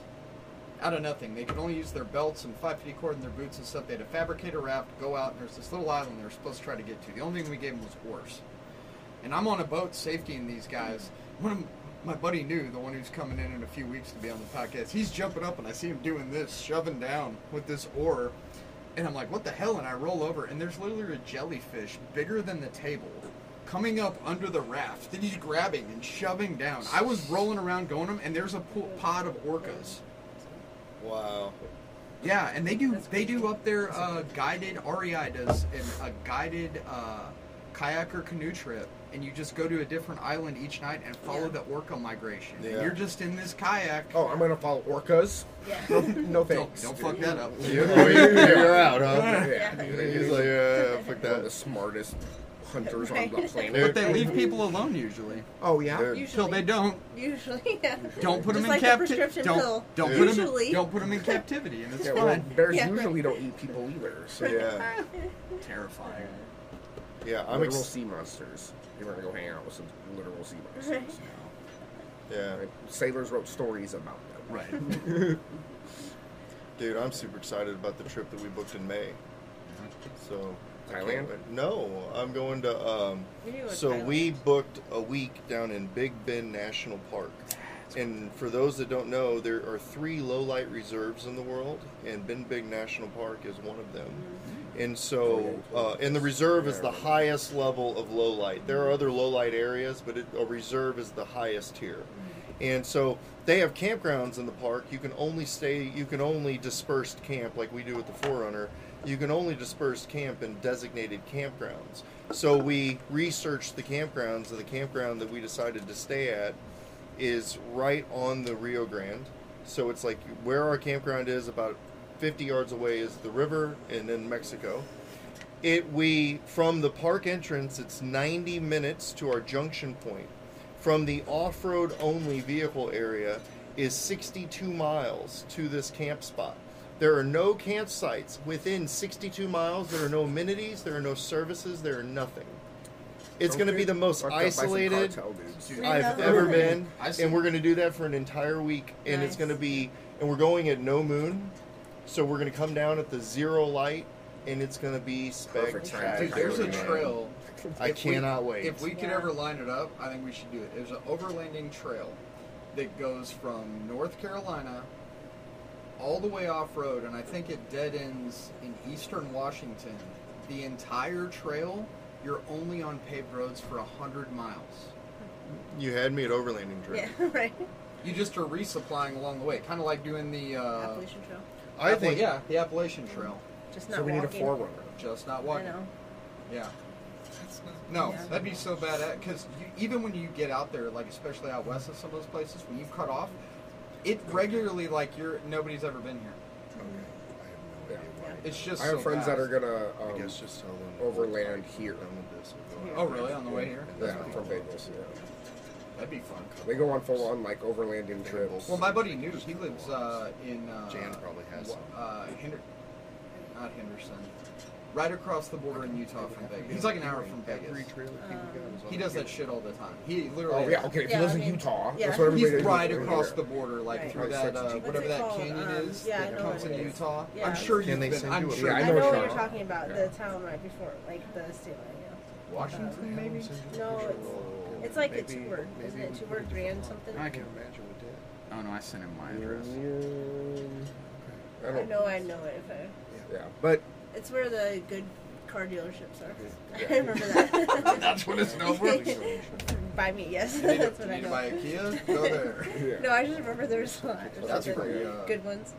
Out of nothing, they could only use their belts and 550 cord and their boots and stuff. They had to fabricate a raft, go out, and there's this little island they were supposed to try to get to. The only thing we gave them was oars. And I'm on a boat safetying these guys. One of my buddy knew the one who's coming in in a few weeks to be on the podcast. He's jumping up, and I see him doing this, shoving down with this oar. And I'm like, what the hell? And I roll over, and there's literally a jellyfish bigger than the table coming up under the raft that he's grabbing and shoving down. I was rolling around going them, and there's a pod of orcas. Wow. Yeah, and they do they do up there uh, guided REI does an, a guided uh, kayak or canoe trip, and you just go to a different island each night and follow Yeah. the orca migration. Yeah. you're just in this kayak. Oh, I'm gonna follow orcas. Yeah. *laughs* No, *laughs* no don't, thanks. don't fuck that up. You, oh, you- you're out, huh? *laughs* Yeah, dude. He's like, yeah, fuck that. the smartest hunters on Right. the planet. But they leave people alone usually. Oh yeah. Dude. Until they don't. Usually, yeah. Don't put them in like the captivity. prescription Don't don't put them Usually. don't put them in captivity, and it's Yeah, well, bears Yeah. usually don't eat people either. So Yeah, *laughs* Terrifying. yeah. I'm literal ex- sea monsters. You're gonna go hang out with some literal sea monsters. yeah, Right? Sailors wrote stories about them. Right. *laughs* dude. I'm super excited about the trip that we booked in May. Mm-hmm. So I can't Thailand? wait. No, I'm going to. Um, We knew it was so we Thailand. booked a week down in Big Bend National Park. And for those that don't know, there are three low light reserves in the world, and Bend Big National Park is one of them. Mm-hmm. And so, uh, and the reserve is the highest level of low light. There are other low light areas, but it, a reserve is the highest tier. And so they have campgrounds in the park. You can only stay, you can only dispersed camp like we do with the 4Runner. You can only disperse camp in designated campgrounds. So we researched the campgrounds, and the campground that we decided to stay at is right on the Rio Grande. So it's like where our campground is, about 50 yards away is the river, and then Mexico. It we from the park entrance, it's 90 minutes to our junction point. From the off-road only vehicle area is 62 miles to this camp spot. There are no campsites within 62 miles. There are no amenities. There are no services. There are nothing. It's going to be the most Fucked up by some isolated cartel dudes. Dude, I I've know. ever been, I see. and we're going to do that for an entire week, and it's Nice. going to be, and we're going at no moon, so we're going to come down at the zero light, and it's going to be Perfect spectacular. Dude, there's a man. trail. I If we- cannot wait. If we could Yeah. ever line it up, I think we should do it. There's an overlanding trail that goes from North Carolina all the way off road, and I think it dead ends in eastern Washington. The entire trail, you're only on paved roads for a hundred miles. you had me at overlanding trip. Yeah, *laughs* right. You just are resupplying along the way, kind of like doing the. Uh, Appalachian Trail. I Appala- think yeah, the Appalachian Trail, Just not So we need a walking. 4Runner. just not I know. Yeah. No, Yeah. that'd be so bad because even when you get out there, like especially out west of some of those places, when you cut off, it regularly like you're nobody's ever been here. Yeah. It's just. I have so friends that vast. are gonna I um, guess just tell them overland here. Done with this, we'll go Oh out. really? On the way here? Yeah, from Vegas. Yeah. That'd be fun. They go on full on like overlanding trips. Well, my buddy knew he lives uh, in. Uh, Jan probably has wa- some. Uh, Hinder- not Henderson. Right across the border in Utah from Vegas. He's like an hour from Vegas. He got was on He does that shit all the time. He literally. Oh yeah, okay. If Yeah, he lives I in mean, Utah, yeah. that's what everybody He's does. right across the border, like Right. through Right, that uh, cheap- whatever What's it that called? canyon Um, is yeah, I that know comes what in it is. Utah. Yeah. I'm sure Can you've they been. send I'm you a sure. Yeah, I I know know what what you're you're talking talking about. The town right before, like the state line. Yeah. Washington, maybe. No, it's it's like a two word, isn't it? Two word grand something. I can imagine with that. Oh no, I sent him my address. I I don't know, I know it. If I, Yeah, but it's where the good car dealerships are. Yeah. *laughs* I remember that. *laughs* That's what it's known for. By me, yes. Need, *laughs* That's what I need to know. buy a Kia? Go there. yeah. No, I just remember there was a lot. There's That's some good, uh, good ones.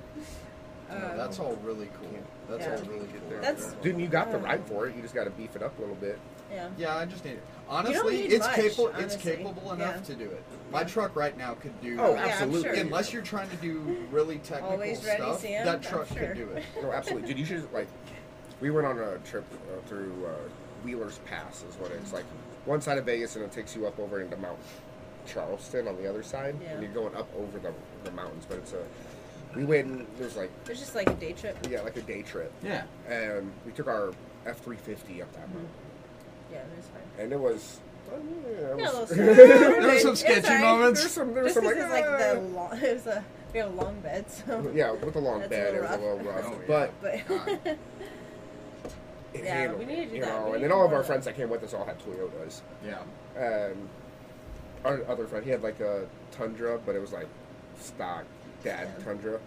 No, Um, that's all really cool. That's Yeah. all really good. cool. That's- Dude, you got the ride for it. You just got to beef it up a little bit. Yeah. Yeah, I just need it. Honestly, need it's much, capable. It's honestly. capable enough Yeah. to do it. My truck right now could do. Oh, Yeah, I'm absolutely. sure. Unless you're trying to do really *laughs* technical Always ready, stuff, Sam. that truck sure. could do it. No, *laughs* absolutely, dude. You should like. We went on a trip uh, through uh, Wheeler's Pass, is what it's like. One side of Vegas, and it takes you up over into Mount Charleston on the other side, Yeah. and you're going up over the, the mountains. But it's a. We went. and It was like It's just like a day trip. yeah, like a day trip, Yeah. and we took our F three fifty up that mountain, Yeah, it was fun. and it was Oh, yeah, it Yeah, was- *laughs* There were some It's sketchy alright. moments. There's some, there Just some like, it's like ah. the long, *laughs* it was a we have a long bed, so yeah, with the long bed, it was a little little rough, rough. Oh, but but *laughs* it Yeah, handled we it, need to do you that. know. And then all of our of friends that. that came with us all had Toyotas. Yeah. Um, our other friend, he had like a Tundra, but it was like stock dad Yeah. Tundra.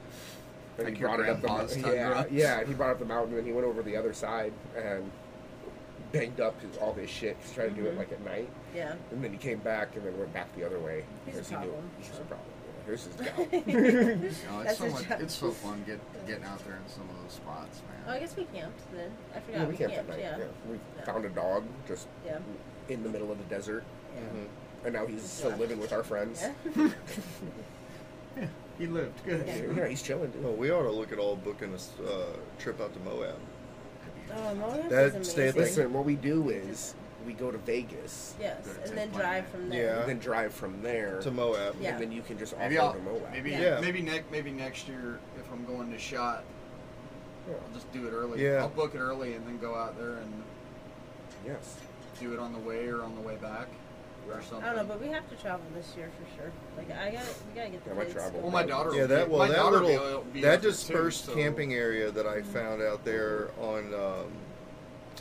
And Like he brought it up the mountain. Yeah, yeah. He brought up the mountain, and he went over the other side and banged up his, all this shit. He's trying to do it Mhm. like at night, yeah. and then he came back and then went back the other way. He's a because he knew problem, He's a problem. Yeah, here's his job. *laughs* No, it's That's so his much, job. it's so fun get, getting out there in some of those spots, man. Oh, I man. guess we camped then. I forgot yeah, we, we camped camped. at night. yeah. Yeah. we Yeah. found a dog just Yeah. in the middle of the desert, Yeah. Mhm. and now he's still living with our friends. Yeah. *laughs* *laughs* He lived good. Yeah. Yeah, he's chilling. Dude. Well, we ought to look at all booking a s- uh, trip out to Moab. Oh, Moab That is stay amazing. the- Listen, what we do is we go to Vegas Yes, and then drive from there. Yeah. and then drive from there, To Moab. Yeah. and then you can just Maybe offload I'll to Moab. maybe Yeah. maybe next maybe next year if I'm going to shot, Yeah. I'll just do it early. Yeah. I'll book it early and then go out there and Yes. do it on the way or on the way back or something. I don't know, but we have to travel this year for sure. Like I got, we gotta get the Yeah, my kids. travel- well, my daughter. Yeah, that well, my that daughter little be that out dispersed too, so- camping area that I found out there on um,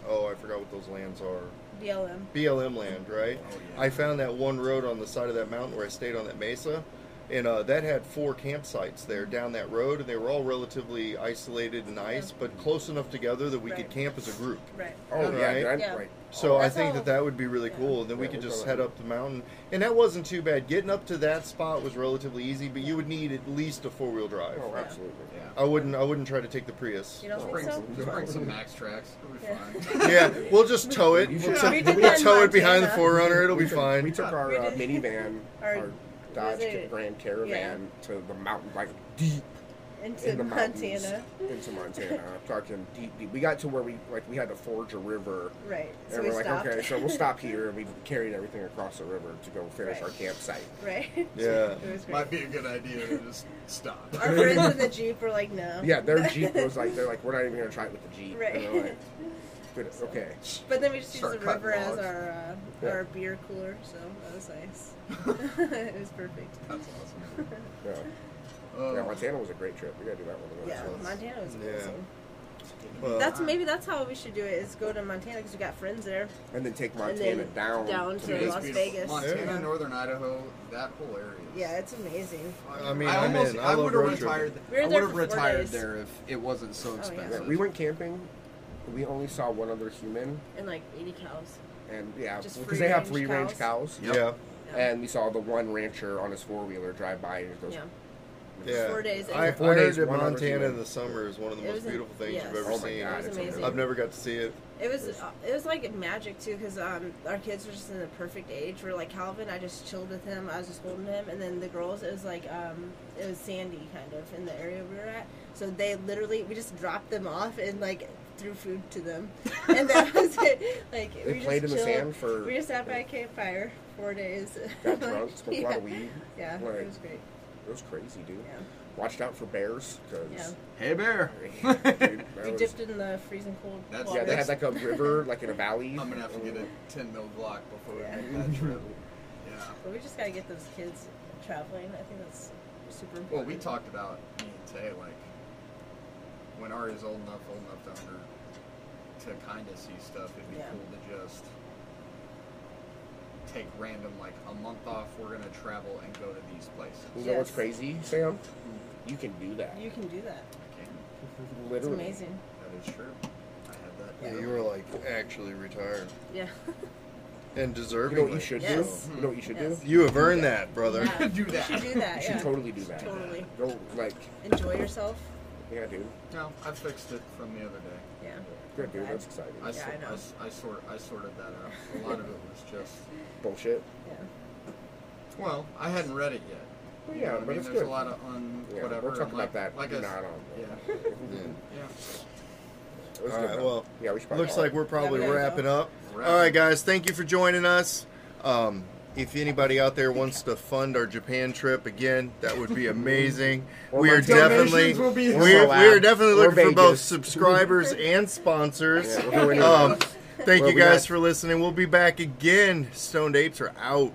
oh I forgot what those lands are BLM. BLM land right. Oh, yeah. I found that one road on the side of that mountain where I stayed on that mesa, and uh, that had four campsites there down that road, and they were all relatively isolated and nice, but close enough together that we could Right. camp as a group. Right. Oh Right. yeah, dude, I'm- Yeah. right. So I think all- that that would be really yeah. cool. Then we Yeah, could we'll just head up the mountain, and that wasn't too bad. Getting up to that spot was relatively easy, but you would need at least a four wheel drive. Oh, absolutely. Yeah. I wouldn't. I wouldn't try to take the Prius. You don't think Bring so? some, just bring some max tracks. It'll be Yeah. fine. *laughs* yeah, we'll just tow it. We'll, should- tow- We did we'll that in tow it behind the Montana. 4Runner. It'll be we took, fine. We took our uh, minivan, *laughs* Our- our Dodge it- Grand Caravan to the mountain, like deep Into in the mountains, Montana. into Montana. *laughs* talking deep, deep. We got to where we like we had to forge a river, Right. And we we're like, stopped. okay, so we'll stop here, *laughs* and we carried everything across the river to go finish Right. our campsite. right. *laughs* Yeah. It was great. Might be a good idea to just stop. Our friends in the Jeep were like, no. Yeah, their Jeep was like, they're like, we're not even gonna try it with the Jeep. Right. And they're like, "Good, okay. But then we just used the cutting river as our uh, Yeah. our beer cooler, so that was nice. it was perfect. That's awesome. Yeah. Oh. yeah, Montana was a great trip. We gotta do that one. of those. Yeah, Montana was Yeah. amazing. Well, That's maybe that's how we should do it. Is go to Montana because we got friends there. And then take Montana then down, down to to Las beautiful. Vegas. Montana, Yeah. northern Idaho, that whole area. Yeah, it's amazing. I mean, I I'm almost. I I, would have retired. We I there would have retired days. there if it wasn't so Oh, yeah. expensive. Yeah, we went camping. We only saw one other human, And like 80 cows. and yeah, because they have free-range free range cows. Yep. Yeah. Yeah. And we saw the one rancher on his four wheeler drive by, and he goes, yeah. Yeah. Four days. I, in. Four I days, that one Montana in the summer is one of the It most was in- beautiful things yes. you've ever Oh my seen. God, It was amazing. I've never got to see it. It was uh, it was like magic too because um, our kids were just in the perfect age. Where like Calvin, I just chilled with him. I was just holding him, and then the girls, it was like um, it was sandy kind of in the area we were at. So they literally we just dropped them off and like threw food to them, *laughs* and that was it. Like They we played in just the chilled. sand for- We just sat by a campfire four days. got drunk, *laughs* smoked a lot yeah. of weed. Yeah, Like, it was great. It was crazy, dude. Yeah, Watched out for bears, yeah. because Hey bear. *laughs* *laughs* dude, We was- dipped in the freezing cold That's- water. yeah, they had like a *laughs* river, like in a valley. I'm gonna have to get a 10 mil Glock before Yeah. we make that trip. Yeah. But we just gotta get those kids traveling. I think that's super important. Well, we talked about me and Tay like when Ari's old enough, old enough to under to kind of see stuff. It'd be Yeah. cool to just take random like a month off. We're gonna travel and go to these places. You know what's crazy, Sam? You can do that. You can do that. Okay, *laughs* It's Literally. amazing. that is true. I have that. Yeah, you were like actually retired Yeah. *laughs* and You deserving. know what you should Yes. do? Mm-hmm. You know what you should Yes. do? You have earned that, brother. Yeah. *laughs* Do that. You should do that. You should Yeah. totally do that. Totally. Go like, Enjoy yourself. yeah, dude. No, I fixed it from the other day. Yeah. Good, dude. That's exciting. I, Yeah, sor- I know. I s- I sort I sorted that out. A lot of it was just Bullshit. Yeah. well, I hadn't read it yet. Well, You yeah, know but I mean, it's there's good. a lot of un Yeah, whatever. we'll talk and about like, that. Like not I, on. yeah, *laughs* Yeah. yeah. It was good, well, yeah, we should probably Looks like we're probably Yeah, wrapping up. Wrap All right, guys, thank you for joining us. Um, if anybody out there wants to fund our Japan trip again, that would be amazing. *laughs* Or we are definitely be we're, we're definitely or looking for both subscribers and sponsors. *laughs* Yeah, we're Um, Thank Well, you guys for listening. We'll be back again. Stoned Apes are out.